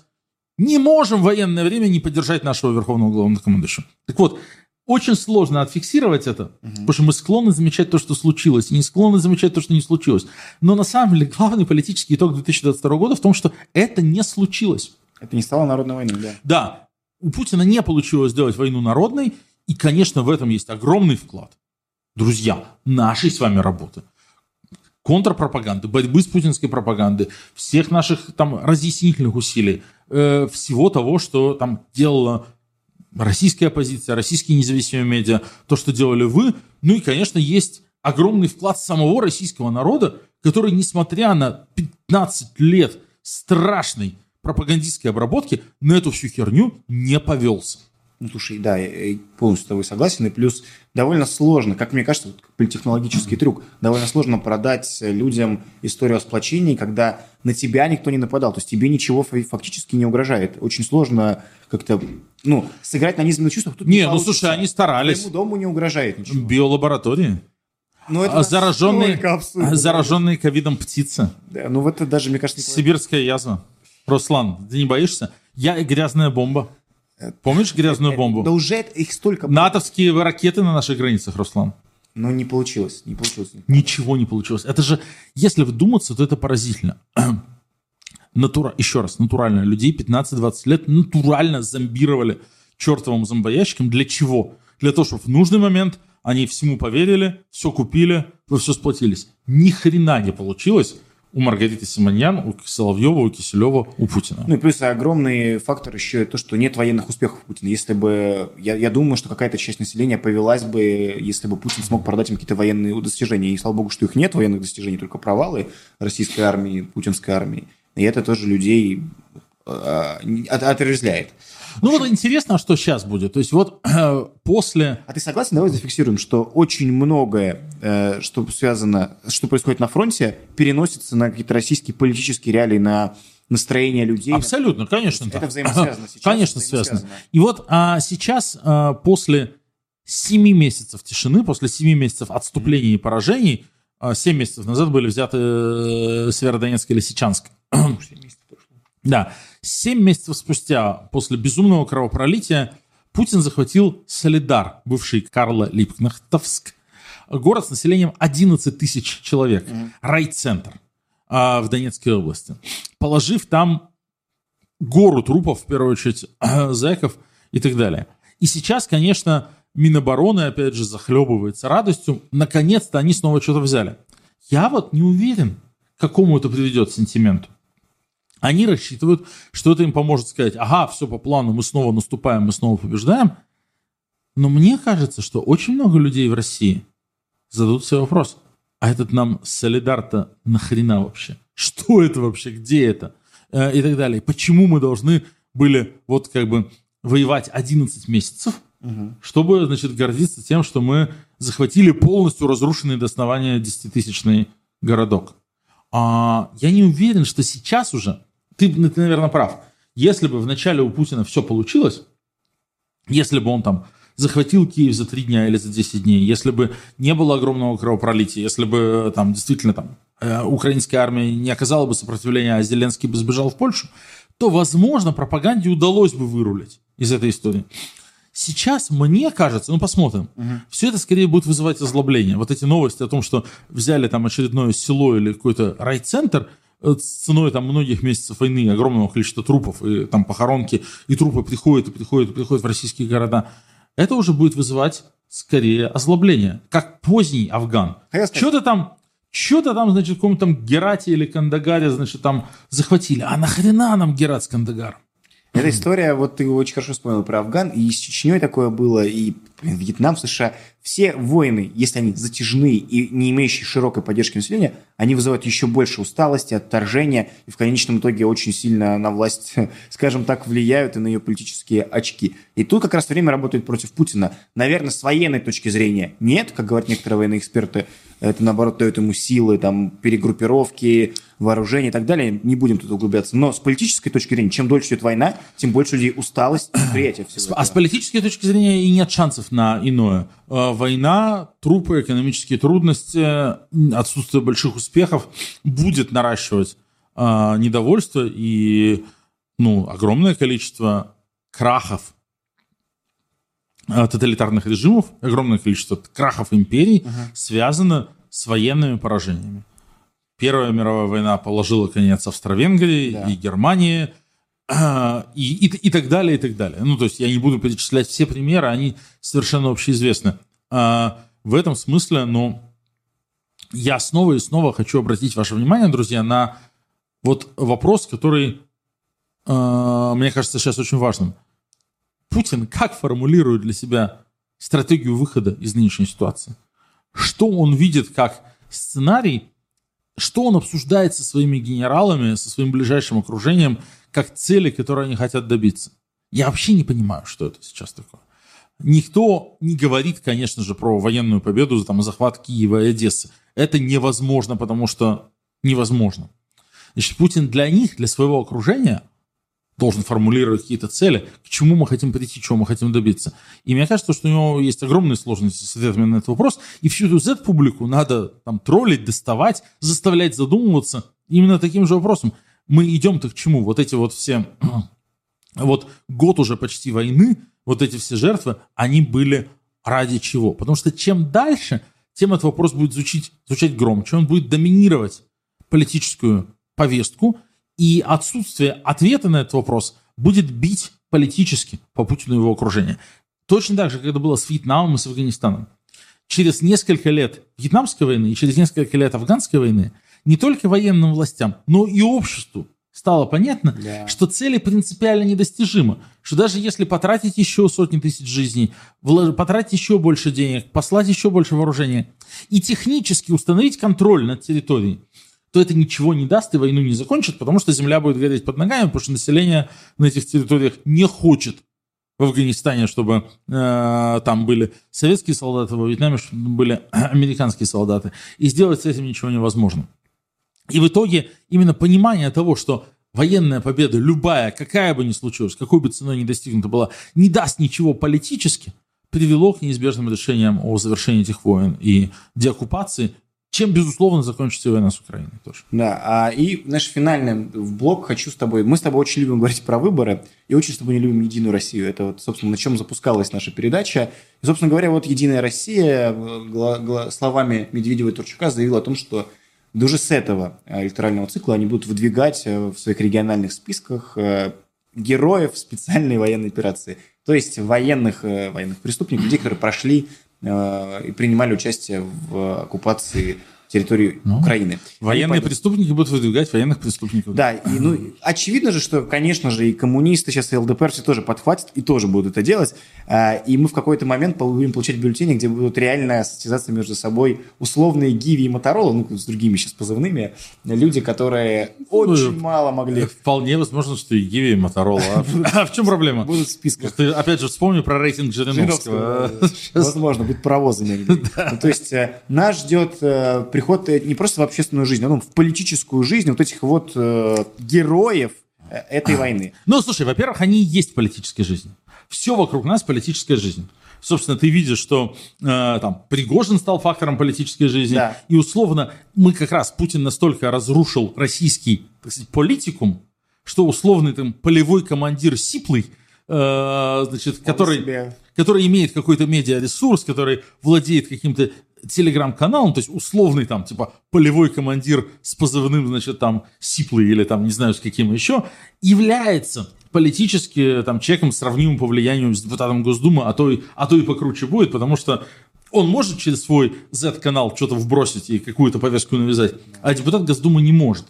не можем в военное время не поддержать нашего верховного главнокомандующего. Так вот, очень сложно отфиксировать это, угу. потому что мы склонны замечать то, что случилось, и не склонны замечать то, что не случилось. Но на самом деле главный политический итог 2022 года в том, что это не случилось. Это не стало народной войной, да? Да. У Путина не получилось сделать войну народной, и, конечно, в этом есть огромный вклад. Друзья, нашей с вами работы контрпропаганды, борьбы с путинской пропагандой, всех наших там разъяснительных усилий, э, всего того, что там делала российская оппозиция, российские независимые медиа, то, что делали вы. Ну и, конечно, есть огромный вклад самого российского народа, который, несмотря на 15 лет страшной пропагандистской обработки, на эту всю херню не повелся. Ну, слушай, да, я полностью с тобой согласен. И плюс довольно сложно, как мне кажется, вот политтехнологический трюк, довольно сложно продать людям историю о сплочении, когда на тебя никто не нападал. То есть тебе ничего фактически не угрожает. Очень сложно как-то, ну, сыграть на низменных чувствах. Тут не, не ну, слушай, они старались. Твоему дому не угрожает ничего. Биолаборатории. Ну, это зараженные, зараженные ковидом птицы. Да, ну, это даже, мне кажется... Сибирская язва. Руслан, ты не боишься? Я грязная бомба. Помнишь грязную бомбу? Да уже их столько... НАТОвские ракеты на наших границах, Руслан. Но не получилось, не получилось. Ничего не получилось. Это же, если вдуматься, то это поразительно. Натура... Еще раз, натурально. Людей 15-20 лет натурально зомбировали чертовым зомбоящиком. Для чего? Для того, чтобы в нужный момент они всему поверили, все купили, вы все сплотились. Ни хрена не получилось у Маргариты Симоньян, у Соловьева, у Киселева, у Путина. Ну и плюс огромный фактор еще то, что нет военных успехов Путина. Если бы, я, я думаю, что какая-то часть населения повелась бы, если бы Путин смог продать им какие-то военные достижения. И слава богу, что их нет, военных достижений, только провалы российской армии, путинской армии. И это тоже людей э, отрезвляет. Ну вот интересно, что сейчас будет. То есть вот после... А ты согласен? Давай зафиксируем, что очень многое, э, что связано, что происходит на фронте, переносится на какие-то российские политические реалии, на настроение людей. Абсолютно, конечно. Это взаимосвязано сейчас. Конечно, связано. И вот а, сейчас, а, после семи месяцев тишины, после семи месяцев отступлений mm-hmm. и поражений, а, семь месяцев назад были взяты э, Северодонецк и Лисичанск. Да. Семь месяцев спустя, после безумного кровопролития, Путин захватил Солидар, бывший Карла Липкнахтовск, город с населением 11 тысяч человек, mm-hmm. райцентр а, в Донецкой области, положив там гору трупов, в первую очередь, зэков и так далее. И сейчас, конечно, Минобороны, опять же, захлебывается радостью. Наконец-то они снова что-то взяли. Я вот не уверен, к какому это приведет сентименту. Они рассчитывают, что это им поможет сказать, ага, все по плану, мы снова наступаем, мы снова побеждаем. Но мне кажется, что очень много людей в России зададут себе вопрос, а этот нам солидар-то нахрена вообще? Что это вообще? Где это? Э, и так далее. Почему мы должны были вот как бы воевать 11 месяцев, угу. чтобы, значит, гордиться тем, что мы захватили полностью разрушенный до основания 10-тысячный городок. А, я не уверен, что сейчас уже ты, ты, наверное, прав. Если бы вначале у Путина все получилось, если бы он там захватил Киев за три дня или за 10 дней, если бы не было огромного кровопролития, если бы там действительно там э, украинская армия не оказала бы сопротивления, а Зеленский бы сбежал в Польшу, то, возможно, пропаганде удалось бы вырулить из этой истории. Сейчас, мне кажется, ну посмотрим, угу. все это скорее будет вызывать озлобление. Вот эти новости о том, что взяли там очередное село или какой-то райцентр – Э, с ценой там многих месяцев войны, огромного количества трупов, и там похоронки, и трупы приходят, и приходят, и приходят в российские города, это уже будет вызывать скорее озлобление, как поздний Афган. Что-то там, что-то там, значит, в каком-то там Герате или Кандагаре, значит, там захватили. А нахрена нам Герат с Кандагаром? Эта история, вот ты очень хорошо вспомнил про Афган, и с Чечней такое было, и Вьетнам, США. Все войны, если они затяжные и не имеющие широкой поддержки населения, они вызывают еще больше усталости, отторжения, и в конечном итоге очень сильно на власть, скажем так, влияют и на ее политические очки. И тут как раз время работает против Путина. Наверное, с военной точки зрения нет, как говорят некоторые военные эксперты, это, наоборот, дает ему силы, там, перегруппировки, вооружения и так далее. Не будем тут углубляться. Но с политической точки зрения, чем дольше идет война, тем больше людей усталость, восприятие всего. А с политической точки зрения и нет шансов на иное. Э, война, трупы, экономические трудности, отсутствие больших успехов будет наращивать э, недовольство и ну, огромное количество крахов тоталитарных режимов, огромное количество крахов империй uh-huh. связано с военными поражениями. Первая мировая война положила конец Австро-Венгрии да. и Германии, и, и, и так далее, и так далее. Ну, то есть я не буду перечислять все примеры, они совершенно общеизвестны. А, в этом смысле, ну, я снова и снова хочу обратить ваше внимание, друзья, на вот вопрос, который, э, мне кажется, сейчас очень важным. Путин как формулирует для себя стратегию выхода из нынешней ситуации? что он видит как сценарий, что он обсуждает со своими генералами, со своим ближайшим окружением, как цели, которые они хотят добиться. Я вообще не понимаю, что это сейчас такое. Никто не говорит, конечно же, про военную победу, там, захват Киева и Одессы. Это невозможно, потому что невозможно. Значит, Путин для них, для своего окружения должен формулировать какие-то цели, к чему мы хотим прийти, чего мы хотим добиться. И мне кажется, что у него есть огромные сложности с ответами на этот вопрос, и всю эту Z-публику надо там троллить, доставать, заставлять задумываться именно таким же вопросом. Мы идем-то к чему? Вот эти вот все... Вот год уже почти войны, вот эти все жертвы, они были ради чего? Потому что чем дальше, тем этот вопрос будет звучить, звучать громче, он будет доминировать политическую повестку, и отсутствие ответа на этот вопрос будет бить политически по Путину и его окружению. Точно так же, как это было с Вьетнамом и с Афганистаном. Через несколько лет Вьетнамской войны и через несколько лет Афганской войны не только военным властям, но и обществу стало понятно, да. что цели принципиально недостижимы. Что даже если потратить еще сотни тысяч жизней, потратить еще больше денег, послать еще больше вооружения и технически установить контроль над территорией, то это ничего не даст и войну не закончит, потому что земля будет гореть под ногами, потому что население на этих территориях не хочет в Афганистане, чтобы э, там были советские солдаты, во Вьетнаме чтобы были американские солдаты. И сделать с этим ничего невозможно. И в итоге именно понимание того, что военная победа, любая, какая бы ни случилась, какой бы ценой ни достигнута была, не даст ничего политически, привело к неизбежным решениям о завершении этих войн и деоккупации чем, безусловно, закончится война с Украиной тоже. Да, а, и наш финальный блок хочу с тобой... Мы с тобой очень любим говорить про выборы, и очень с тобой не любим Единую Россию. Это вот, собственно, на чем запускалась наша передача. И, собственно говоря, вот Единая Россия словами Медведева и Турчака заявила о том, что даже с этого электорального цикла они будут выдвигать э, в своих региональных списках э, героев специальной военной операции. То есть военных, э, военных преступников, людей, которые прошли Э, и принимали участие в оккупации территории ну, Украины. Военные Они преступники будут выдвигать военных преступников. Да, и, ну, очевидно же, что, конечно же, и коммунисты сейчас, и ЛДПР все тоже подхватят и тоже будут это делать. А, и мы в какой-то момент будем получать бюллетени, где будут реально состязаться между собой условные Гиви и Моторола, ну, с другими сейчас позывными, люди, которые очень ну, мало могли... Вполне возможно, что и Гиви, и Моторола. А, а в чем проблема? Будут в списках. Ты, опять же, вспомни про рейтинг Жириновского. Возможно, будет паровозы негде. Ну, то есть э, нас ждет э, приход э, не просто в общественную жизнь, а ну, в политическую жизнь вот этих вот э, героев э, этой войны. Ну, слушай, во-первых, они и есть политическая жизнь. Все вокруг нас политическая жизнь. Собственно, ты видишь, что э, там Пригожин стал фактором политической жизни, да. и условно мы как раз Путин настолько разрушил российский, так сказать, политикум, что условный там полевой командир Сиплый, э, значит, который, который имеет какой-то медиаресурс, который владеет каким-то телеграм-канал, то есть условный там, типа, полевой командир с позывным, значит, там, Сиплый или там, не знаю, с каким еще, является политически там человеком сравнимым по влиянию с депутатом Госдумы, а то, и, а то и покруче будет, потому что он может через свой Z-канал что-то вбросить и какую-то повестку навязать, а депутат Госдумы не может.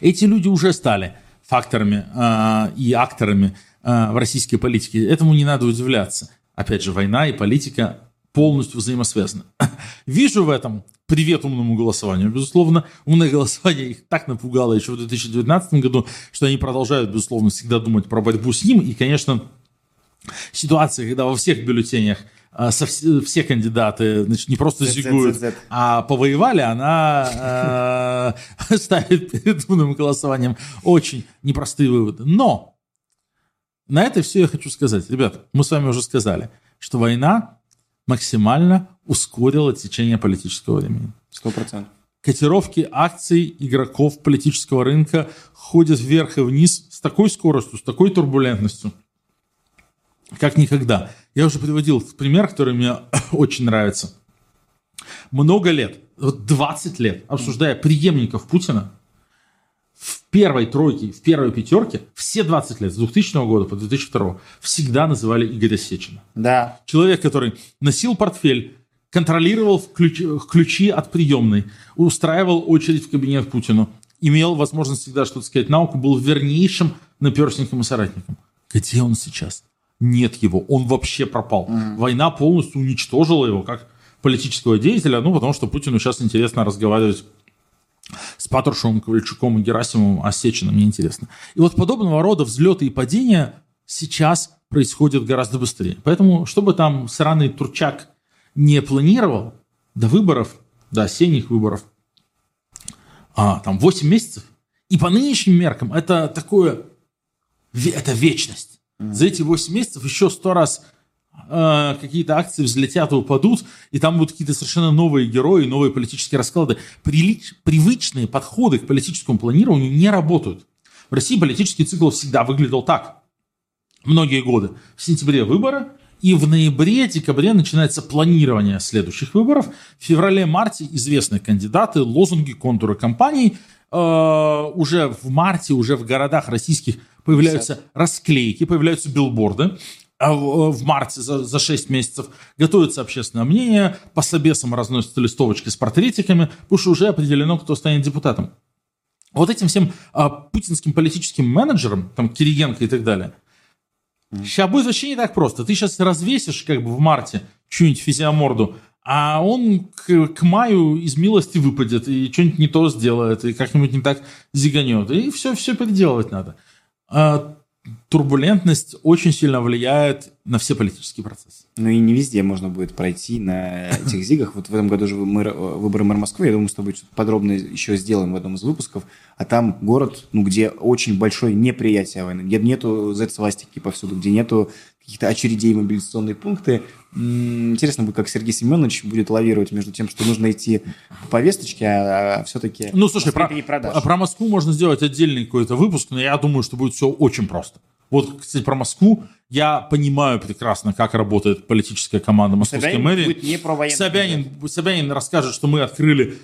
Эти люди уже стали факторами э, и акторами э, в российской политике. Этому не надо удивляться. Опять же, война и политика полностью взаимосвязаны. Вижу в этом привет умному голосованию. Безусловно, умное голосование их так напугало еще в 2019 году, что они продолжают, безусловно, всегда думать про борьбу с ним. И, конечно, ситуация, когда во всех бюллетенях а, со все, все кандидаты значит, не просто зигуют, а повоевали, она э, ставит перед умным голосованием очень непростые выводы. Но на это все я хочу сказать. Ребята, мы с вами уже сказали, что война максимально ускорила течение политического времени. Сто процентов. Котировки акций игроков политического рынка ходят вверх и вниз с такой скоростью, с такой турбулентностью, как никогда. Я уже приводил пример, который мне очень нравится. Много лет, вот 20 лет, обсуждая преемников Путина, в первой тройке, в первой пятерке все 20 лет, с 2000 года по 2002, всегда называли Игоря Сечина. Да. Человек, который носил портфель, контролировал ключи, ключи от приемной, устраивал очередь в кабинет Путину, имел возможность всегда что-то сказать науку, был вернейшим наперсником и соратником. Где он сейчас? Нет его, он вообще пропал. Mm. Война полностью уничтожила его как политического деятеля, ну, потому что Путину сейчас интересно разговаривать с Патрушевым, Ковальчуком и Герасимовым, а Сечиным неинтересно. И вот подобного рода взлеты и падения сейчас происходят гораздо быстрее. Поэтому, чтобы там сраный Турчак не планировал до выборов, до осенних выборов, а, там 8 месяцев, и по нынешним меркам это такое, это вечность. За эти 8 месяцев еще сто раз э, какие-то акции взлетят и упадут, и там будут какие-то совершенно новые герои, новые политические расклады. Прилич, привычные подходы к политическому планированию не работают. В России политический цикл всегда выглядел так. Многие годы. В сентябре выборы, и в ноябре-декабре начинается планирование следующих выборов. В феврале-марте известные кандидаты, лозунги, контуры кампаний – Э, уже в марте, уже в городах российских появляются 50. расклейки, появляются билборды. А в э, марте за, за 6 месяцев готовится общественное мнение, по собесам разносятся листовочки с портретиками, потому что уже определено, кто станет депутатом. Вот этим всем а, путинским политическим менеджерам, там Киригенко и так далее, сейчас будет вообще не так просто. Ты сейчас развесишь как бы в марте чью-нибудь физиоморду, а он к, к маю из милости выпадет и что-нибудь не то сделает, и как-нибудь не так зиганет. И все, все переделывать надо. А турбулентность очень сильно влияет на все политические процессы. Ну и не везде можно будет пройти на этих зигах. Вот в этом году же мэр, выборы мэра Москвы, я думаю, с тобой подробно еще сделаем в одном из выпусков. А там город, ну, где очень большое неприятие войны, где нету Z-свастики повсюду, где нету каких-то очередей мобилизационные пункты. Интересно будет, как Сергей Семенович будет лавировать между тем, что нужно идти по повесточке, а, а все-таки... Ну, слушай, про, про Москву можно сделать отдельный какой-то выпуск, но я думаю, что будет все очень просто. Вот, кстати, про Москву я понимаю прекрасно, как работает политическая команда московской Собянин мэрии. Будет не про Собянин, Собянин расскажет, что мы открыли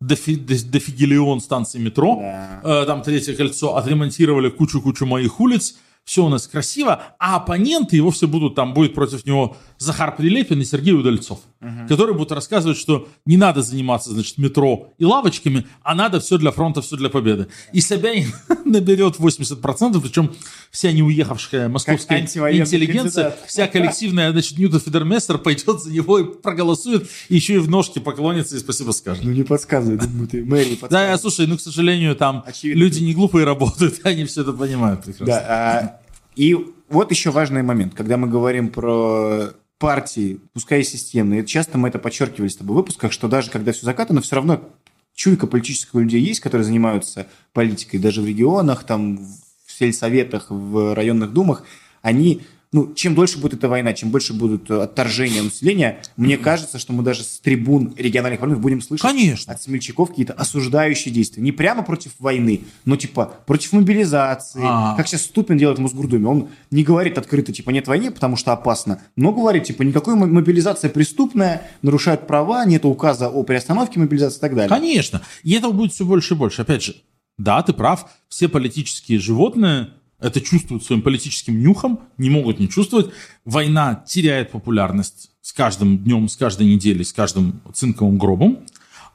дофи, дофигелион станции метро, да. э, там третье кольцо, отремонтировали кучу-кучу моих улиц, все у нас красиво, а оппоненты его все будут, там будет против него Захар Прилепин и Сергей Удальцов, угу. которые будут рассказывать, что не надо заниматься, значит, метро и лавочками, а надо все для фронта, все для победы. И Собянин наберет 80%, причем вся неуехавшая московская интеллигенция, кандидат. вся коллективная, значит, Ньюта Федерместер пойдет за него и проголосует, и еще и в ножки поклонится и спасибо скажет. Ну не подсказывай, ты мэрии Да, слушай, ну, к сожалению, там Очевидно. люди не глупые работают, они все это понимают прекрасно. Да, а и вот еще важный момент, когда мы говорим про партии, пускай и системные, часто мы это подчеркивали с тобой в выпусках, что даже когда все закатано, все равно чуйка политического людей есть, которые занимаются политикой даже в регионах, там, в сельсоветах, в районных думах, они ну, чем дольше будет эта война, чем больше будут э, отторжения населения, мне кажется, что мы даже с трибун региональных парламентов будем слышать Конечно. от смельчаков какие-то осуждающие действия. Не прямо против войны, но типа против мобилизации. А-а-а. Как сейчас Ступин делает в Мосгордуме. Он не говорит открыто, типа, нет войны, потому что опасно, но говорит, типа, никакой мобилизация преступная, нарушает права, нет указа о приостановке мобилизации и так далее. Конечно. И этого будет все больше и больше. Опять же, да, ты прав, все политические животные это чувствуют своим политическим нюхом, не могут не чувствовать. Война теряет популярность с каждым днем, с каждой неделей, с каждым цинковым гробом.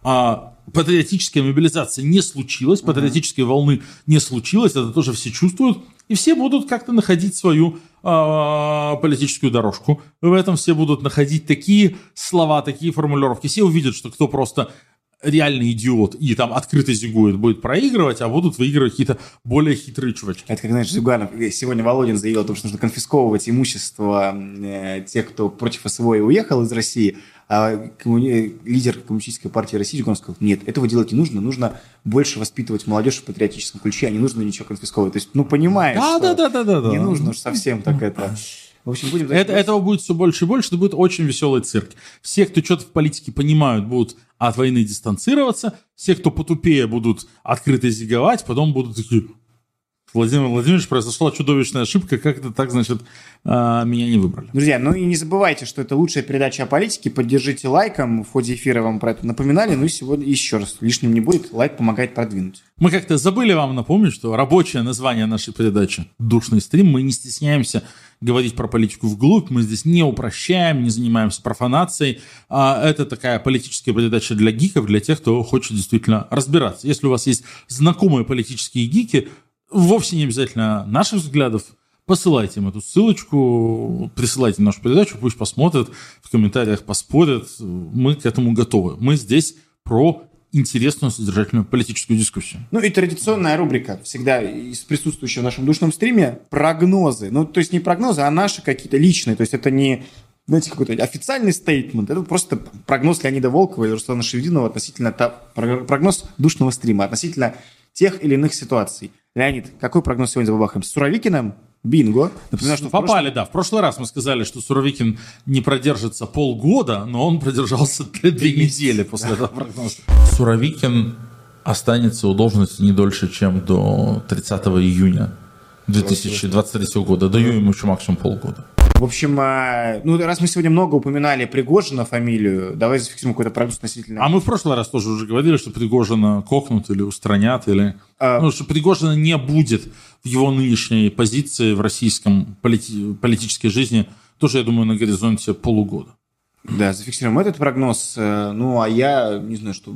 А патриотическая мобилизация не случилась, патриотической волны не случилось, это тоже все чувствуют. И все будут как-то находить свою э, политическую дорожку. В этом все будут находить такие слова, такие формулировки. Все увидят, что кто просто реальный идиот и там открыто зигует будет проигрывать, а будут выигрывать какие-то более хитрые чувачки. Это как, знаешь, Зюганов, э, сегодня Володин заявил о том, что нужно конфисковывать имущество э, тех, кто против СВО и уехал из России, а коммуни... лидер Коммунистической партии России Зюганов сказал, нет, этого делать не нужно, нужно больше воспитывать молодежь в патриотическом ключе, а не нужно ничего конфисковывать. То есть, ну, понимаешь, да, да, да, да, да, да. не нужно уж совсем так это... В общем, будем... Это, этого будет все больше и больше, это будет очень веселый цирк. Все, кто что-то в политике понимают, будут от войны дистанцироваться, все, кто потупее, будут открыто зиговать, потом будут такие, Владимир Владимирович, произошла чудовищная ошибка, как это так, значит, а, меня не выбрали. Друзья, ну и не забывайте, что это лучшая передача о политике. Поддержите лайком. В ходе эфира вам про это напоминали. Ну и сегодня еще раз, лишним не будет. Лайк помогает продвинуть. Мы как-то забыли вам напомнить, что рабочее название нашей передачи «Душный стрим». Мы не стесняемся говорить про политику вглубь. Мы здесь не упрощаем, не занимаемся профанацией. А это такая политическая передача для гиков, для тех, кто хочет действительно разбираться. Если у вас есть знакомые политические гики, вовсе не обязательно наших взглядов, посылайте им эту ссылочку, присылайте нашу передачу, пусть посмотрят, в комментариях поспорят. Мы к этому готовы. Мы здесь про интересную, содержательную политическую дискуссию. Ну и традиционная рубрика всегда из присутствующего в нашем душном стриме прогнозы. Ну, то есть не прогнозы, а наши какие-то личные. То есть это не знаете, какой-то официальный стейтмент. Это просто прогноз Леонида Волкова и Руслана Шевдинова относительно прогноз душного стрима, относительно тех или иных ситуаций. Леонид, какой прогноз сегодня забабахаем? С Суровикиным? Бинго. Напоминаю, что Попали, прошлом... да. В прошлый раз мы сказали, что Суровикин не продержится полгода, но он продержался две недели после этого прогноза. Суровикин останется у должности не дольше, чем до 30 июня 2023 года. Даю ему еще максимум полгода. В общем, а, ну, раз мы сегодня много упоминали Пригожина фамилию, давай зафиксируем какой-то прогноз относительно... А мы в прошлый раз тоже уже говорили, что Пригожина кокнут или устранят, или... А... Ну, что Пригожина не будет в его нынешней позиции в российском полити... политической жизни, тоже, я думаю, на горизонте полугода. Да, зафиксируем этот прогноз. Э, ну, а я не знаю, что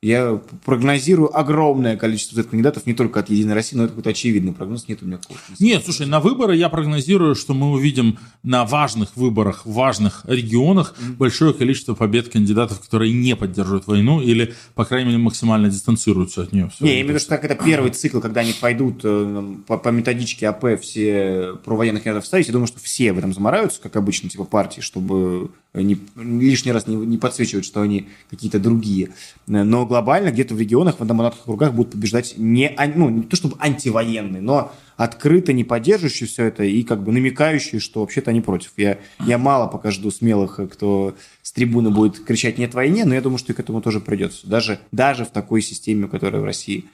я прогнозирую огромное количество кандидатов не только от «Единой России», но это какой-то очевидный прогноз. Нет у меня какого Нет, слушай, на выборы я прогнозирую, что мы увидим на важных выборах, в важных регионах mm-hmm. большое количество побед кандидатов, которые не поддерживают войну или, по крайней мере, максимально дистанцируются от нее. Не, именно что так это первый цикл, когда они пойдут э, по, по методичке АП все провоенных кандидатов ставить. Я думаю, что все в этом замораются, как обычно, типа партии, чтобы не, лишний раз не, не подсвечивать, что они какие-то другие. Но глобально где-то в регионах, в одномандатных округах будут побеждать не, ну, не то чтобы антивоенные, но открыто не поддерживающие все это и как бы намекающие, что вообще-то они против. Я, я мало пока жду смелых, кто с трибуны будет кричать «нет войне», но я думаю, что и к этому тоже придется. Даже, даже в такой системе, которая в России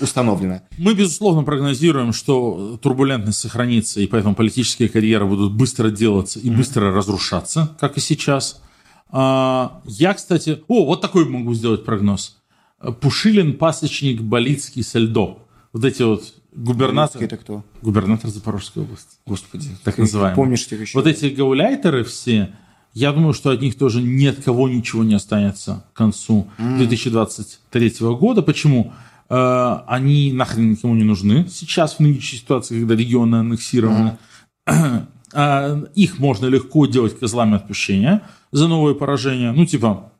установлена. Мы, безусловно, прогнозируем, что турбулентность сохранится, и поэтому политические карьеры будут быстро делаться и mm-hmm. быстро разрушаться, как и сейчас. А, я, кстати... О, вот такой могу сделать прогноз. Пушилин, Пасечник, Болицкий, Сальдо. Вот эти вот губернаторы... Это кто? Губернатор Запорожской области. Господи. Так называемый. Помнишь этих еще? Вот эти гауляйтеры все, я думаю, что от них тоже ни от кого ничего не останется к концу mm. 2023 года. Почему? Они нахрен никому не нужны сейчас в нынешней ситуации, когда регионы аннексированы. Mm. Их можно легко делать козлами отпущения – за новое поражение. Ну, типа,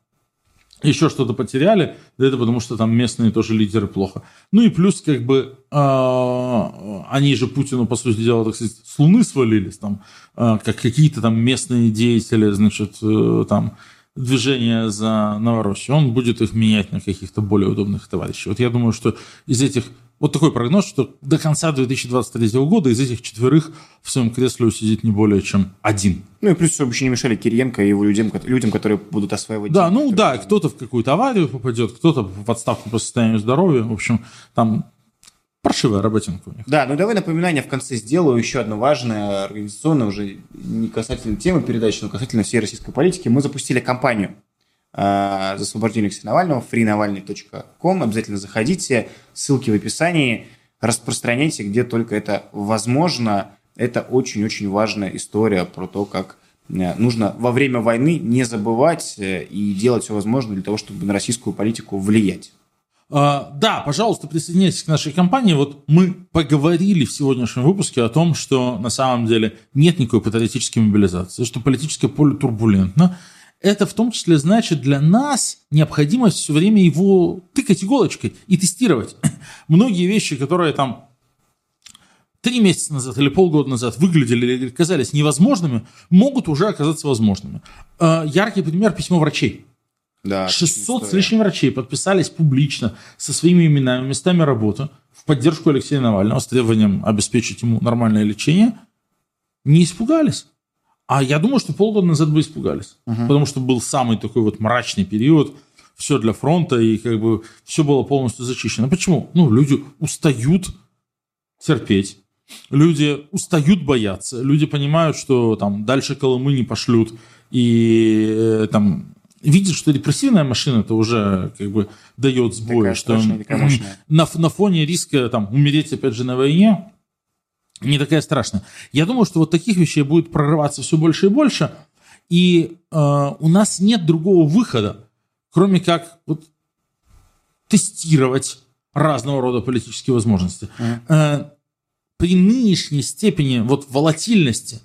еще что-то потеряли, да это потому что там местные тоже лидеры плохо. Ну и плюс, как бы, э, они же Путину, по сути дела, так сказать, с Луны свалились, там, э, как какие-то там местные деятели, значит, э, там, движения за Новороссию. Он будет их менять на каких-то более удобных товарищей. Вот я думаю, что из этих вот такой прогноз, что до конца 2023 года из этих четверых в своем кресле усидит не более чем один. Ну и плюс, чтобы еще не мешали Кириенко и его людям, людям которые будут осваивать... Да, ну да, кто-то в какую-то аварию попадет, кто-то в отставку по состоянию здоровья. В общем, там паршивая работенка у них. Да, ну давай напоминание в конце сделаю. Еще одно важное организационное, уже не касательно темы передачи, но касательно всей российской политики. Мы запустили кампанию Э, за освобождение Алексея Навального, freenavalny.com. Обязательно заходите, ссылки в описании, распространяйте, где только это возможно. Это очень-очень важная история про то, как э, нужно во время войны не забывать э, и делать все возможное для того, чтобы на российскую политику влиять. Uh, да, пожалуйста, присоединяйтесь к нашей компании. Вот мы поговорили в сегодняшнем выпуске о том, что на самом деле нет никакой патриотической мобилизации, что политическое поле турбулентно, это в том числе значит для нас необходимость все время его тыкать иголочкой и тестировать. Многие вещи, которые там три месяца назад или полгода назад выглядели или казались невозможными, могут уже оказаться возможными. А, яркий пример – письмо врачей. Да, 600 с лишним врачей подписались публично со своими именами, местами работы в поддержку Алексея Навального с требованием обеспечить ему нормальное лечение. Не испугались. А я думаю, что полгода назад бы испугались. Угу. Потому что был самый такой вот мрачный период, все для фронта, и как бы все было полностью зачищено. Почему? Ну, люди устают терпеть. Люди устают бояться. Люди понимают, что там дальше Колымы не пошлют. И э, там видят, что репрессивная машина это уже как бы дает сбой. что на, на фоне риска там умереть опять же на войне, не такая страшная. Я думаю, что вот таких вещей будет прорываться все больше и больше, и э, у нас нет другого выхода, кроме как вот тестировать разного рода политические возможности. Mm. Э, при нынешней степени вот волатильности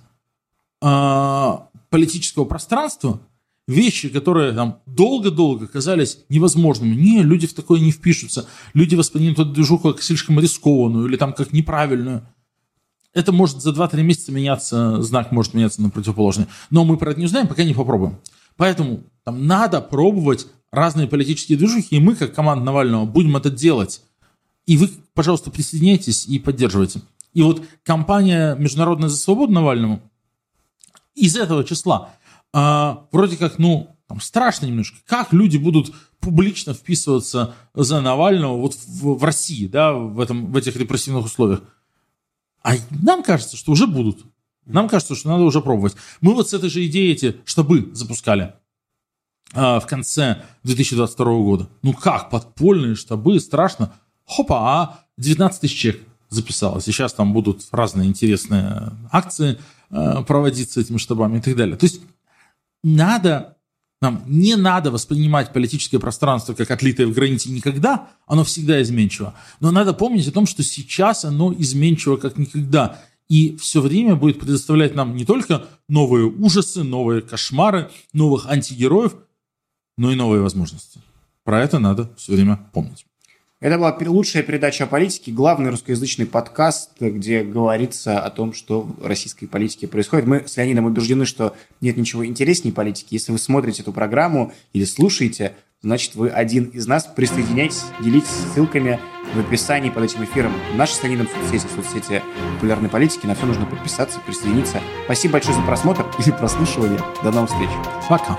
э, политического пространства вещи, которые там долго-долго казались невозможными. Не, люди в такое не впишутся. Люди воспринимают эту движуху как слишком рискованную или там как неправильную. Это может за 2-3 месяца меняться, знак может меняться на противоположный. Но мы про это не узнаем, пока не попробуем. Поэтому там надо пробовать разные политические движухи, и мы, как команда Навального, будем это делать. И вы, пожалуйста, присоединяйтесь и поддерживайте. И вот компания «Международная за свободу» Навальному из этого числа а, вроде как, ну, там страшно немножко, как люди будут публично вписываться за Навального вот в, в России, да, в, этом, в этих репрессивных условиях. А нам кажется, что уже будут. Нам кажется, что надо уже пробовать. Мы вот с этой же идеей эти штабы запускали э, в конце 2022 года. Ну как, подпольные штабы, страшно. Хопа, а 19 тысяч человек записалось. И сейчас там будут разные интересные акции э, проводиться этими штабами и так далее. То есть надо, нам не надо воспринимать политическое пространство как отлитое в граните никогда, оно всегда изменчиво. Но надо помнить о том, что сейчас оно изменчиво как никогда и все время будет предоставлять нам не только новые ужасы, новые кошмары, новых антигероев, но и новые возможности. Про это надо все время помнить. Это была лучшая передача о политике, главный русскоязычный подкаст, где говорится о том, что в российской политике происходит. Мы с Леонидом убеждены, что нет ничего интереснее политики. Если вы смотрите эту программу или слушаете, значит, вы один из нас. Присоединяйтесь, делитесь ссылками в описании под этим эфиром. Наши с Леонидом соцсети, соцсети популярной политики. На все нужно подписаться, присоединиться. Спасибо большое за просмотр или прослушивание. До новых встреч. Пока.